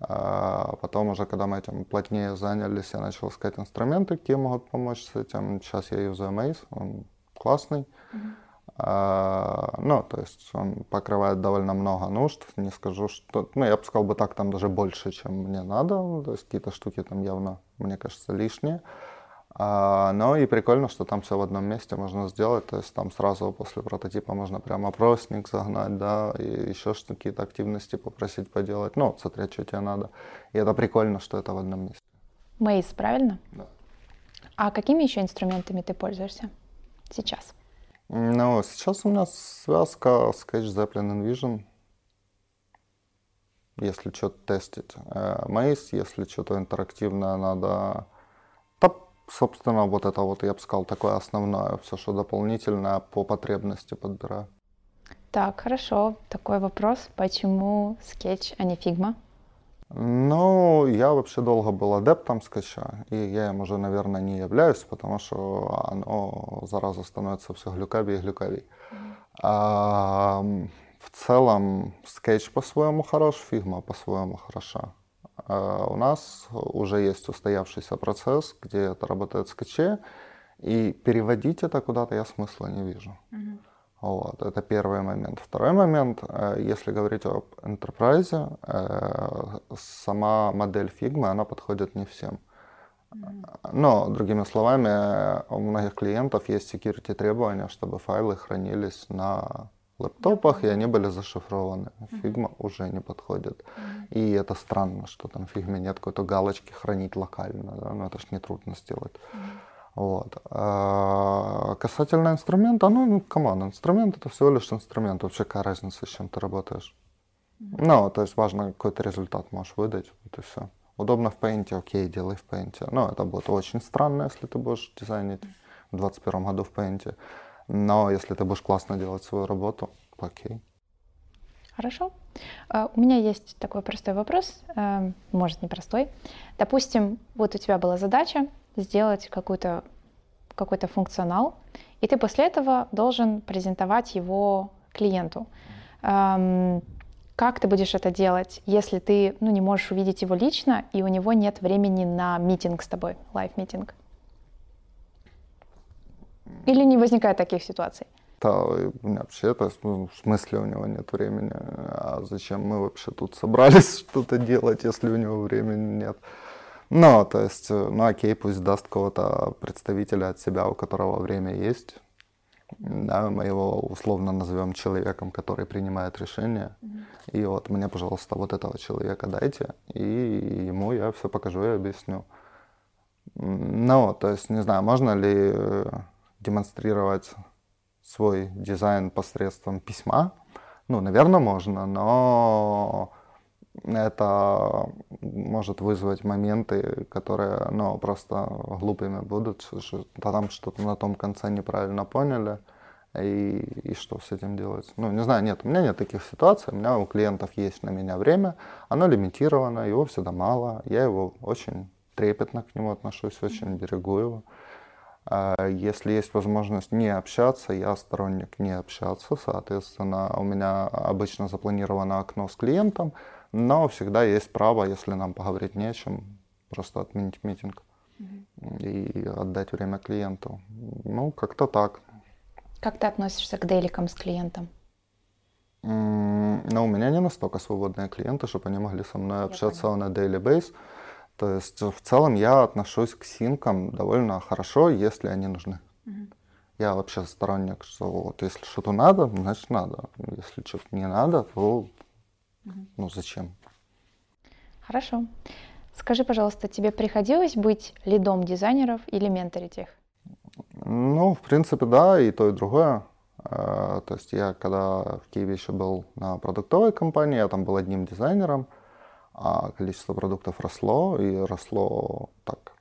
А потом уже, когда мы этим плотнее занялись, я начал искать инструменты, какие могут помочь с этим. Сейчас я юзаю Maze, он классный. Mm-hmm. А, ну, то есть он покрывает довольно много нужд. Не скажу, что... Ну, я бы сказал бы так, там даже больше, чем мне надо. То есть какие-то штуки там явно, мне кажется, лишние. А, но и прикольно, что там все в одном месте можно сделать. То есть там сразу после прототипа можно прям опросник загнать, да, и еще какие-то активности попросить поделать. Ну, смотря, что тебе надо. И это прикольно, что это в одном месте. Мейс, правильно? Да. А какими еще инструментами ты пользуешься сейчас? Ну, сейчас у меня связка Sketch Zeppelin InVision. Если что-то тестить. Э, Maze, если что-то интерактивное надо... Да, собственно, вот это вот, я бы сказал, такое основное. Все, что дополнительное по потребности подбираю. Так, хорошо. Такой вопрос. Почему Sketch, а не Figma? Ну, я вообще долго был адептом скетча, и я им уже, наверное, не являюсь, потому что оно, зараза, становится все глюкавее и глюкавее. А, в целом, скетч по-своему хорош, фигма по-своему хороша. А у нас уже есть устоявшийся процесс, где это работает в скетче, и переводить это куда-то я смысла не вижу. Mm-hmm. Вот, это первый момент. Второй момент, э, если говорить об enterprise, э, сама модель Figma, она подходит не всем. Но, другими словами, у многих клиентов есть security требования, чтобы файлы хранились на лэптопах, и они были зашифрованы. Figma уже не подходит. И это странно, что там в Figma нет какой-то галочки хранить локально. Да? Ну, это ж не трудно сделать. Вот. А касательно инструмента, ну, ну, come on, инструмент это всего лишь инструмент. Вообще какая разница, с чем ты работаешь? Mm-hmm. Ну, то есть важно, какой-то результат можешь выдать, вот и все. Удобно в Paint, окей, делай в Paint. Но это будет очень странно, если ты будешь дизайнить в 2021 году в Paint. Но если ты будешь классно делать свою работу, окей. Хорошо. А, у меня есть такой простой вопрос, э, может непростой. Допустим, вот у тебя была задача сделать какой-то какой-то функционал, и ты после этого должен презентовать его клиенту. Эм, как ты будешь это делать, если ты ну, не можешь увидеть его лично, и у него нет времени на митинг с тобой, live meeting? Или не возникает таких ситуаций? Да, вообще, то ну, в смысле у него нет времени. А зачем мы вообще тут собрались что-то делать, если у него времени нет? Ну, то есть, э, ну окей, пусть даст кого-то представителя от себя, у которого время есть. Да, мы его условно назовем человеком, который принимает решения. Mm-hmm. И вот мне, пожалуйста, вот этого человека дайте, и ему я все покажу и объясню. Ну, то есть, не знаю, можно ли э, демонстрировать свой дизайн посредством письма? Ну, наверное, можно, но это может вызвать моменты, которые ну, просто глупыми будут, что там что-то на том конце неправильно поняли, и, и что с этим делать. Ну, не знаю, нет, у меня нет таких ситуаций, у меня у клиентов есть на меня время, оно лимитировано, его всегда мало, я его очень трепетно к нему отношусь, очень берегу его. А если есть возможность не общаться, я сторонник не общаться, соответственно, у меня обычно запланировано окно с клиентом, но всегда есть право, если нам поговорить не о чем, просто отменить митинг угу. и отдать время клиенту. Ну, как-то так. Как ты относишься к деликам с клиентом? Ну, у меня не настолько свободные клиенты, чтобы они могли со мной общаться на daily base. То есть в целом я отношусь к синкам довольно хорошо, если они нужны. Угу. Я вообще сторонник, что вот если что-то надо, значит надо. Если что-то не надо, то ну зачем? Хорошо. Скажи, пожалуйста, тебе приходилось быть лидом дизайнеров или менторить их? Ну, в принципе, да, и то, и другое. Э, то есть я, когда в Киеве еще был на продуктовой компании, я там был одним дизайнером, а количество продуктов росло, и росло так,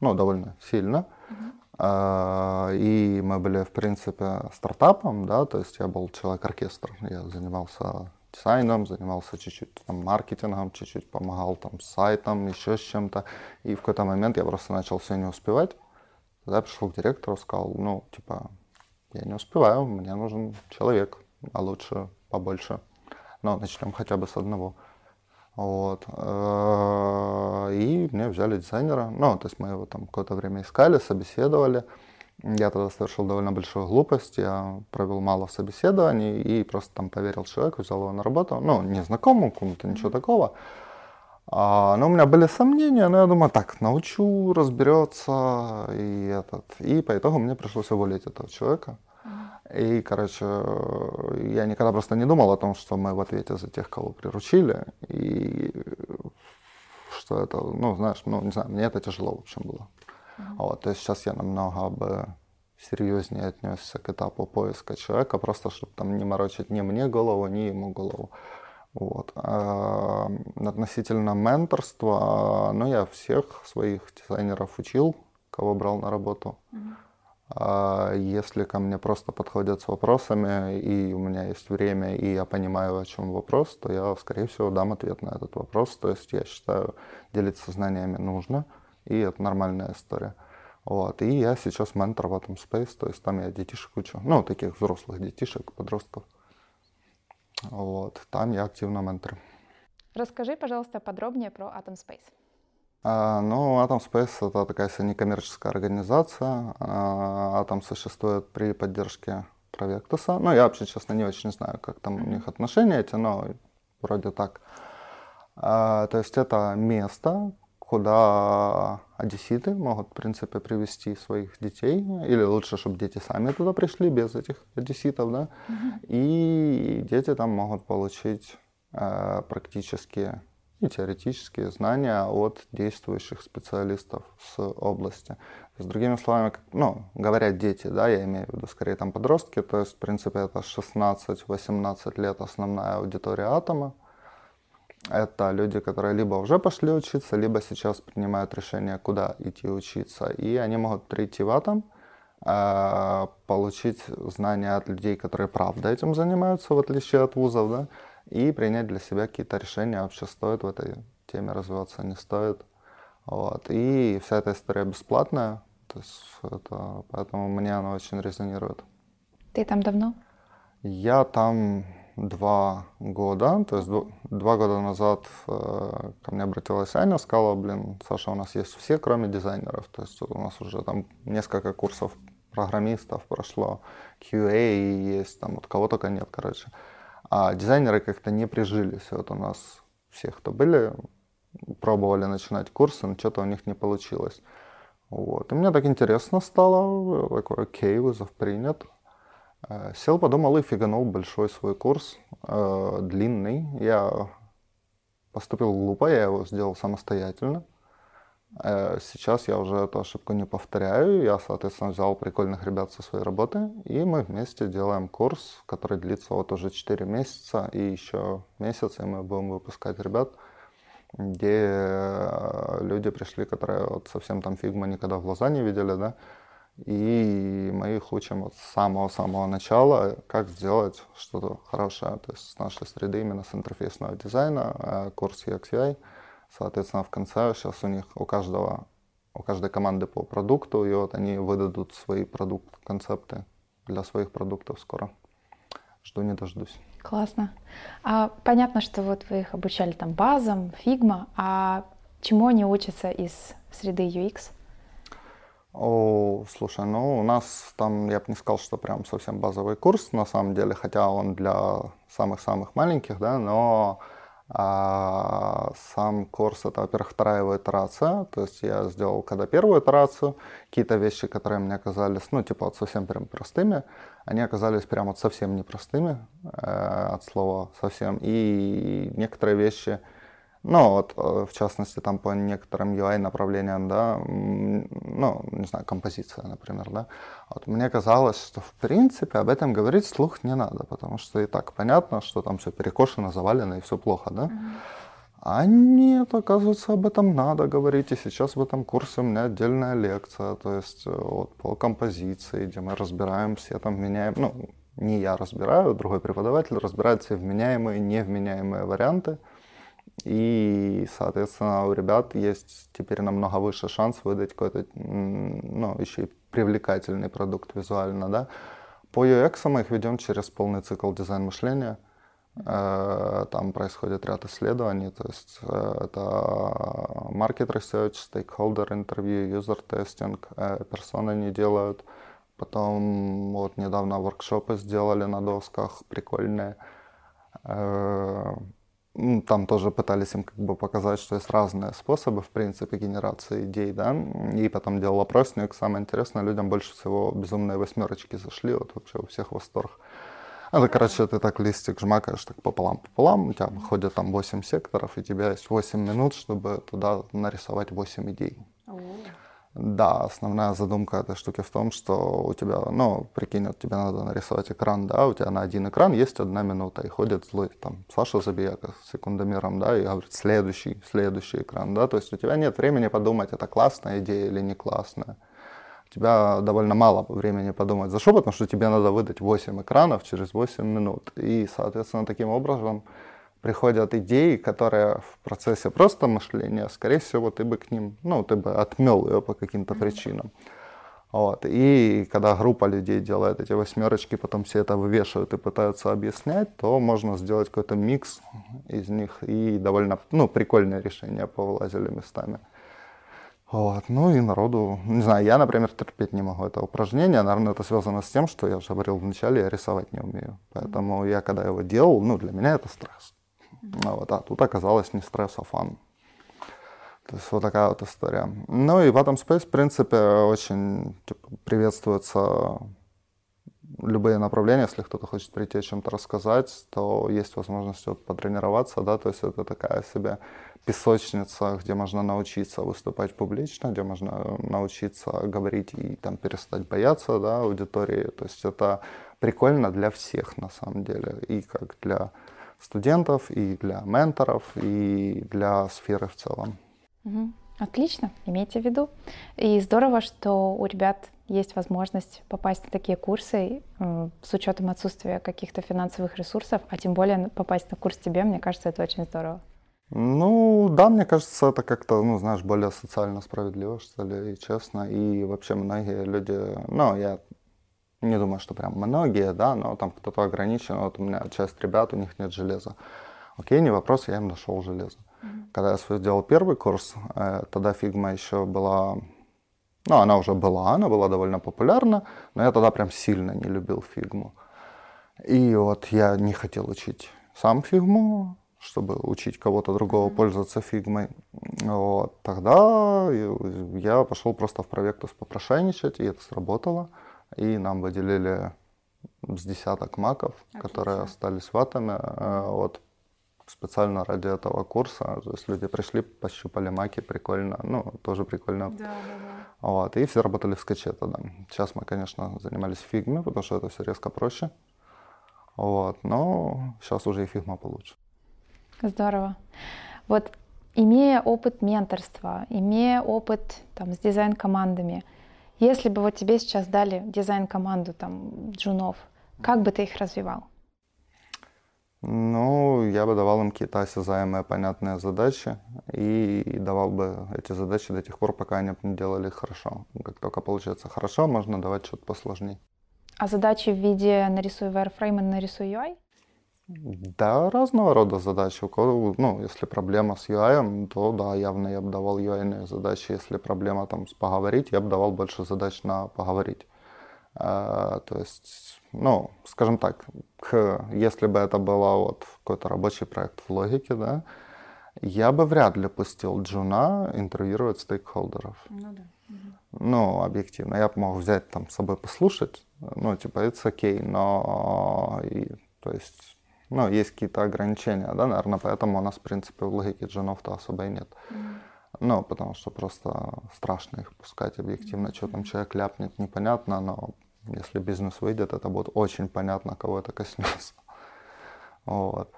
ну, довольно сильно. Uh-huh. И мы были, в принципе, стартапом, да, то есть я был человек-оркестр, я занимался дизайном, занимался чуть-чуть там, маркетингом, чуть-чуть помогал там с сайтом, еще с чем-то. И в какой-то момент я просто начал все не успевать. Тогда я пришел к директору, сказал, ну, типа, я не успеваю, мне нужен человек, а лучше побольше. Но начнем хотя бы с одного. Вот. Э, и мне взяли дизайнера. Ну, то есть мы его там какое-то время искали, собеседовали. Я тогда совершил довольно большую глупость. Я провел мало собеседований и просто там поверил человеку, взял его на работу. Ну, не знакомому кому-то, ничего такого. А, но у меня были сомнения, но я думаю, так, научу, разберется. И, этот. и по итогу мне пришлось уволить этого человека. И, короче, я никогда просто не думал о том, что мы в ответе за тех, кого приручили. И что это, ну, знаешь, ну, не знаю, мне это тяжело, в общем, было. Mm-hmm. Вот, то есть сейчас я намного бы серьезнее отнесся к этапу поиска человека, просто чтобы там не морочить ни мне голову, ни ему голову. Вот. А относительно менторства, ну, я всех своих дизайнеров учил, кого брал на работу. Mm-hmm. А если ко мне просто подходят с вопросами, и у меня есть время, и я понимаю, о чем вопрос, то я, скорее всего, дам ответ на этот вопрос. То есть я считаю, делиться знаниями нужно, и это нормальная история. Вот. И я сейчас ментор в Atom Space, то есть там я детишек учу, ну, таких взрослых детишек, подростков. Вот. Там я активно ментор. Расскажи, пожалуйста, подробнее про Atom Space. А, ну, Atom Space это такая себе некоммерческая организация. А, Atom существует при поддержке Провектуса. Ну, я вообще, честно, не очень знаю, как там у них отношения эти, но вроде так. А, то есть это место, куда одесситы могут, в принципе, привести своих детей, или лучше, чтобы дети сами туда пришли без этих одесситов, да, и дети там могут получить э, практически и теоретические знания от действующих специалистов с области. с другими словами, ну, говорят дети, да, я имею в виду скорее там подростки, то есть, в принципе, это 16-18 лет основная аудитория атома. Это люди, которые либо уже пошли учиться, либо сейчас принимают решение, куда идти учиться. И они могут прийти в атом, э, получить знания от людей, которые правда этим занимаются, в отличие от вузов, да, и принять для себя какие-то решения, вообще стоит в этой теме развиваться, не стоит. Вот. И вся эта история бесплатная, то есть это, поэтому мне она очень резонирует. Ты там давно? Я там два года, то есть два года назад э, ко мне обратилась Аня, сказала, блин, Саша, у нас есть все, кроме дизайнеров, то есть у нас уже там несколько курсов программистов прошло, QA есть, там вот кого только нет, короче. А дизайнеры как-то не прижились. Вот у нас всех, кто были, пробовали начинать курсы, но что-то у них не получилось. Вот. И мне так интересно стало, такой, окей, вызов принят. Э, сел, подумал и фиганул большой свой курс, э, длинный. Я поступил глупо, я его сделал самостоятельно. Э, сейчас я уже эту ошибку не повторяю. Я, соответственно, взял прикольных ребят со своей работы, и мы вместе делаем курс, который длится вот уже 4 месяца, и еще месяц, и мы будем выпускать ребят, где люди пришли, которые вот совсем там Figma никогда в глаза не видели, да, и мы их учим вот с самого-самого начала, как сделать что-то хорошее, то есть с нашей среды, именно с интерфейсного дизайна, э, курс UX UI — Соответственно, в конце сейчас у них у каждого, у каждой команды по продукту, и вот они выдадут свои продукт-концепты для своих продуктов скоро. Жду не дождусь. Классно. А, понятно, что вот вы их обучали там базам, Figma, а чему они учатся из среды UX? О, слушай, ну у нас там, я бы не сказал, что прям совсем базовый курс, на самом деле, хотя он для самых-самых маленьких, да, но а сам курс это, во-первых, вторая его итерация. То есть я сделал когда первую итерацию, какие-то вещи, которые мне оказались, ну, типа, вот совсем прям простыми, они оказались прям вот совсем непростыми, э, от слова совсем. И некоторые вещи, ну, вот, э, в частности, там по некоторым UI-направлениям, да, ну, не знаю, композиция, например, да, вот мне казалось, что, в принципе, об этом говорить слух не надо, потому что и так понятно, что там все перекошено, завалено и все плохо, да. А нет, оказывается, об этом надо говорить. И сейчас в этом курсе у меня отдельная лекция, то есть э, вот по композиции, где мы разбираем все там меняем, ну, не я разбираю, другой преподаватель разбирает все вменяемые и невменяемые варианты. И, соответственно, у ребят есть теперь намного выше шанс выдать какой-то, ну, еще и привлекательный продукт визуально, да. По UX мы их ведем через полный цикл дизайн мышления. Э, там происходит ряд исследований, то есть э, это market research, stakeholder interview, user testing, э, персоны не делают. Потом вот недавно воркшопы сделали на досках, прикольные там тоже пытались им как бы показать, что есть разные способы, в принципе, генерации идей, да, и потом делал опросник. Самое интересное, людям больше всего безумные восьмерочки зашли, вот вообще у всех восторг. Это, короче, ты так листик жмакаешь так пополам-пополам, у тебя выходит там 8 секторов, и у тебя есть 8 минут, чтобы туда нарисовать 8 идей. Да, основная задумка этой штуки в том, что у тебя, ну, прикинь, вот тебе надо нарисовать экран, да, у тебя на один экран есть одна минута, и ходит злой, там, Саша Забияка с секундомером, да, и говорит, следующий, следующий экран, да, то есть у тебя нет времени подумать, это классная идея или не классная. тебя довольно мало времени подумать, за что, потому что тебе надо выдать 8 экранов через 8 минут. И, соответственно, таким образом приходят идеи, которые в процессе просто мышления, скорее всего, ты бы к ним, ну, ты бы отмел ее по каким-то причинам. Вот. И когда группа людей делает эти восьмерочки, потом все это вывешивают и пытаются объяснять, то можно сделать какой-то микс из них и довольно ну, прикольное решение повылазили местами. Вот. Ну и народу, не знаю, я, например, терпеть не могу это упражнение. Наверное, это связано с тем, что я уже говорил вначале, я рисовать не умею. Поэтому я, когда его делал, ну, для меня это стресс. Вот. А тут оказалось не стресс, а фан. То есть вот такая вот история. Ну и в Atom Space, в принципе, очень типа, приветствуется любые направления, если кто-то хочет прийти о чем-то рассказать, то есть возможность вот потренироваться, да, то есть это такая себе песочница, где можно научиться выступать публично, где можно научиться говорить и там перестать бояться, да, аудитории, то есть это прикольно для всех на самом деле, и как для студентов, и для менторов, и для сферы в целом. Угу. Отлично, имейте в виду. И здорово, что у ребят есть возможность попасть на такие курсы э, с учетом отсутствия каких-то финансовых ресурсов, а тем более попасть на курс тебе, мне кажется, это очень здорово. Ну, да, мне кажется, это как-то, ну, знаешь, более социально справедливо, что ли, и честно. И вообще многие люди, ну, я не думаю, что прям многие, да, но там кто-то ограничен. Вот у меня часть ребят, у них нет железа. Окей, не вопрос, я им нашел железо. Когда я свой сделал первый курс, э, тогда Figma еще была, ну, она уже была, она была довольно популярна, но я тогда прям сильно не любил фигму. И вот я не хотел учить сам фигму, чтобы учить кого-то другого mm-hmm. пользоваться фигмой. Вот. Тогда я пошел просто в проектус попрошайничать, и это сработало. И нам выделили с десяток маков, Отлично. которые остались в атоме. Э, вот специально ради этого курса. То есть люди пришли, пощупали маки, прикольно, ну, тоже прикольно. Да, да, да. Вот, и все работали в скетче тогда. Сейчас мы, конечно, занимались в фигме, потому что это все резко проще. Вот, но сейчас уже и Figma получше. Здорово. Вот имея опыт менторства, имея опыт там, с дизайн-командами, если бы вот тебе сейчас дали дизайн-команду там джунов, как бы ты их развивал? Ну, я бы давал им какие-то осязаемые, понятные задачи и давал бы эти задачи до тех пор, пока они не делали их хорошо. Как только получается хорошо, можно давать что-то посложнее. А задачи в виде нарисуй wireframe и нарисуй UI? Да, разного рода задачи. Ну, если проблема с UI, то да, явно я бы давал UI задачи. Если проблема там с поговорить, я бы давал больше задач на поговорить. А, то есть, ну, скажем так, к, если бы это был вот какой-то рабочий проект в логике, да, я бы вряд ли пустил Джуна интервьюировать стейкхолдеров. Ну да. Ну, объективно. Я бы мог взять там с собой послушать, ну, типа, это окей, но, и, то есть, ну, есть какие-то ограничения, да, наверное, поэтому у нас, в принципе, в логике джунов-то особо и нет. Mm. Ну, потому что просто страшно их пускать объективно, что там человек ляпнет, непонятно, но если бизнес выйдет, это будет очень понятно, кого это коснется. Вот.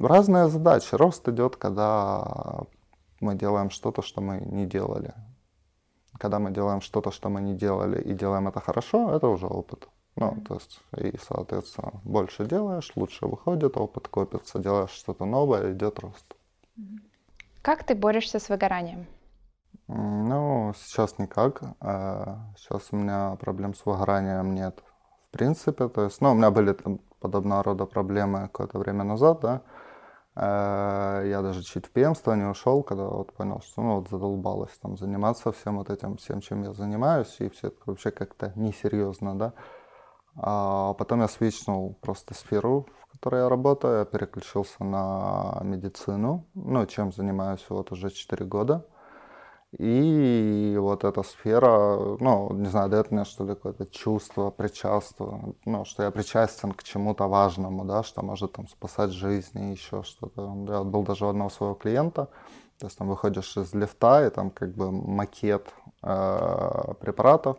Разные задачи. Рост идет, когда мы делаем что-то, что мы не делали. Когда мы делаем что-то, что мы не делали, и делаем это хорошо, это уже опыт. Ну, то есть, и, соответственно, больше делаешь, лучше выходит, опыт копится, делаешь что-то новое, идет рост. Как ты борешься с выгоранием? Ну, сейчас никак. Э, сейчас у меня проблем с выгоранием нет. В принципе, то есть, ну, у меня были там подобного рода проблемы какое-то время назад, да. Э, я даже чуть в пьянство не ушел, когда вот понял, что ну вот задолбалось там заниматься всем вот этим, всем, чем я занимаюсь, и все это вообще как-то несерьезно, да. А потом я свичнул просто сферу, в которой я работаю, я переключился на медицину, ну, чем занимаюсь вот уже 4 года. И вот эта сфера, ну, не знаю, дает мне что ли какое-то чувство, причастство, ну, что я причастен к чему-то важному, да, что может там спасать жизни, еще что-то. Я был даже у одного своего клиента, то есть там выходишь из лифта, и там как бы макет э, препаратов,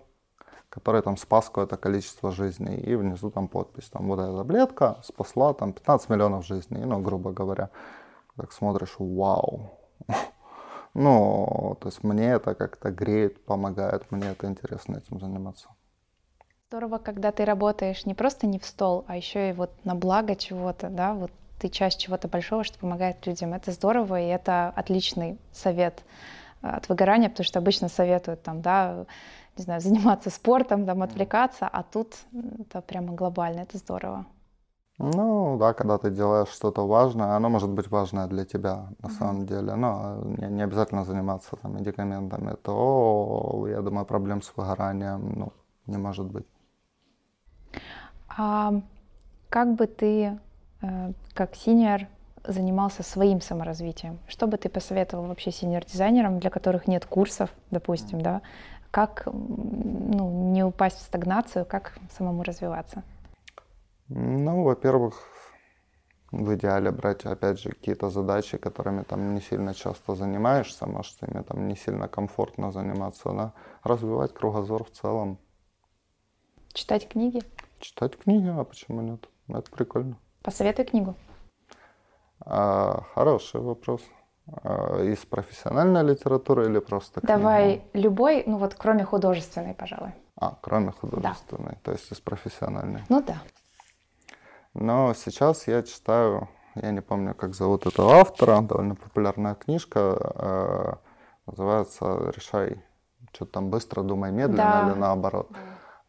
который там спас какое-то количество жизней, и внизу там подпись, там вот эта таблетка спасла там 15 миллионов жизней, ну, грубо говоря. Так смотришь, вау, Ну, то есть мне это как-то греет, помогает, мне это интересно этим заниматься. Здорово, когда ты работаешь не просто не в стол, а еще и вот на благо чего-то, да, вот ты часть чего-то большого, что помогает людям. Это здорово, и это отличный совет э, от выгорания, потому что обычно советуют там, да, не знаю, заниматься спортом, там, отвлекаться, а тут это прямо глобально, это здорово. Ну да, когда ты делаешь что-то важное, оно может быть важное для тебя на mm-hmm. самом деле, но не, не обязательно заниматься там медикаментами, то, я думаю, проблем с выгоранием ну, не может быть. А как бы ты, э, как синьор, занимался своим саморазвитием? Что бы ты посоветовал вообще синьор-дизайнерам, для которых нет курсов, допустим, да? Как ну, не упасть в стагнацию, как самому развиваться? Ну, во-первых, в идеале брать, опять же, какие-то задачи, которыми там не сильно часто занимаешься, может, ими там не сильно комфортно заниматься, да, развивать кругозор в целом. Читать книги? Читать книги, а почему нет? Это прикольно. Посоветуй книгу. А, хороший вопрос. А, из профессиональной литературы или просто книга? Давай любой, ну вот кроме художественной, пожалуй. А, кроме художественной, да. то есть из профессиональной. Ну да. Но сейчас я читаю, я не помню, как зовут этого автора, довольно популярная книжка, э, называется «Решай, что там быстро, думай медленно» да. или наоборот.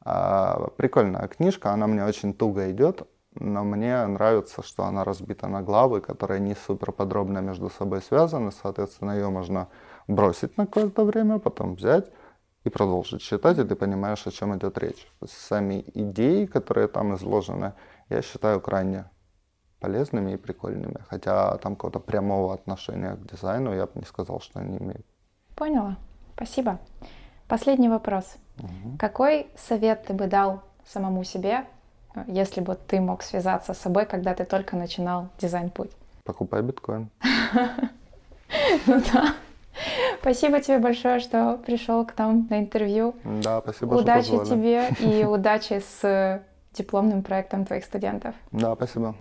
Да. Э, прикольная книжка, она мне очень туго идет, но мне нравится, что она разбита на главы, которые не супер подробно между собой связаны, соответственно, ее можно бросить на какое-то время, потом взять и продолжить читать, и ты понимаешь, о чем идет речь. Сами идеи, которые там изложены, я считаю крайне полезными и прикольными. Хотя там какого-то прямого отношения к дизайну я бы не сказал, что они имеют. Поняла. Спасибо. Последний вопрос. Угу. Какой совет ты бы дал самому себе, если бы ты мог связаться с собой, когда ты только начинал дизайн-путь? Покупай биткоин. Ну да. Спасибо тебе большое, что пришел к нам на интервью. Да, спасибо, Удачи тебе и удачи с дипломным проектом твоих студентов. Да, спасибо.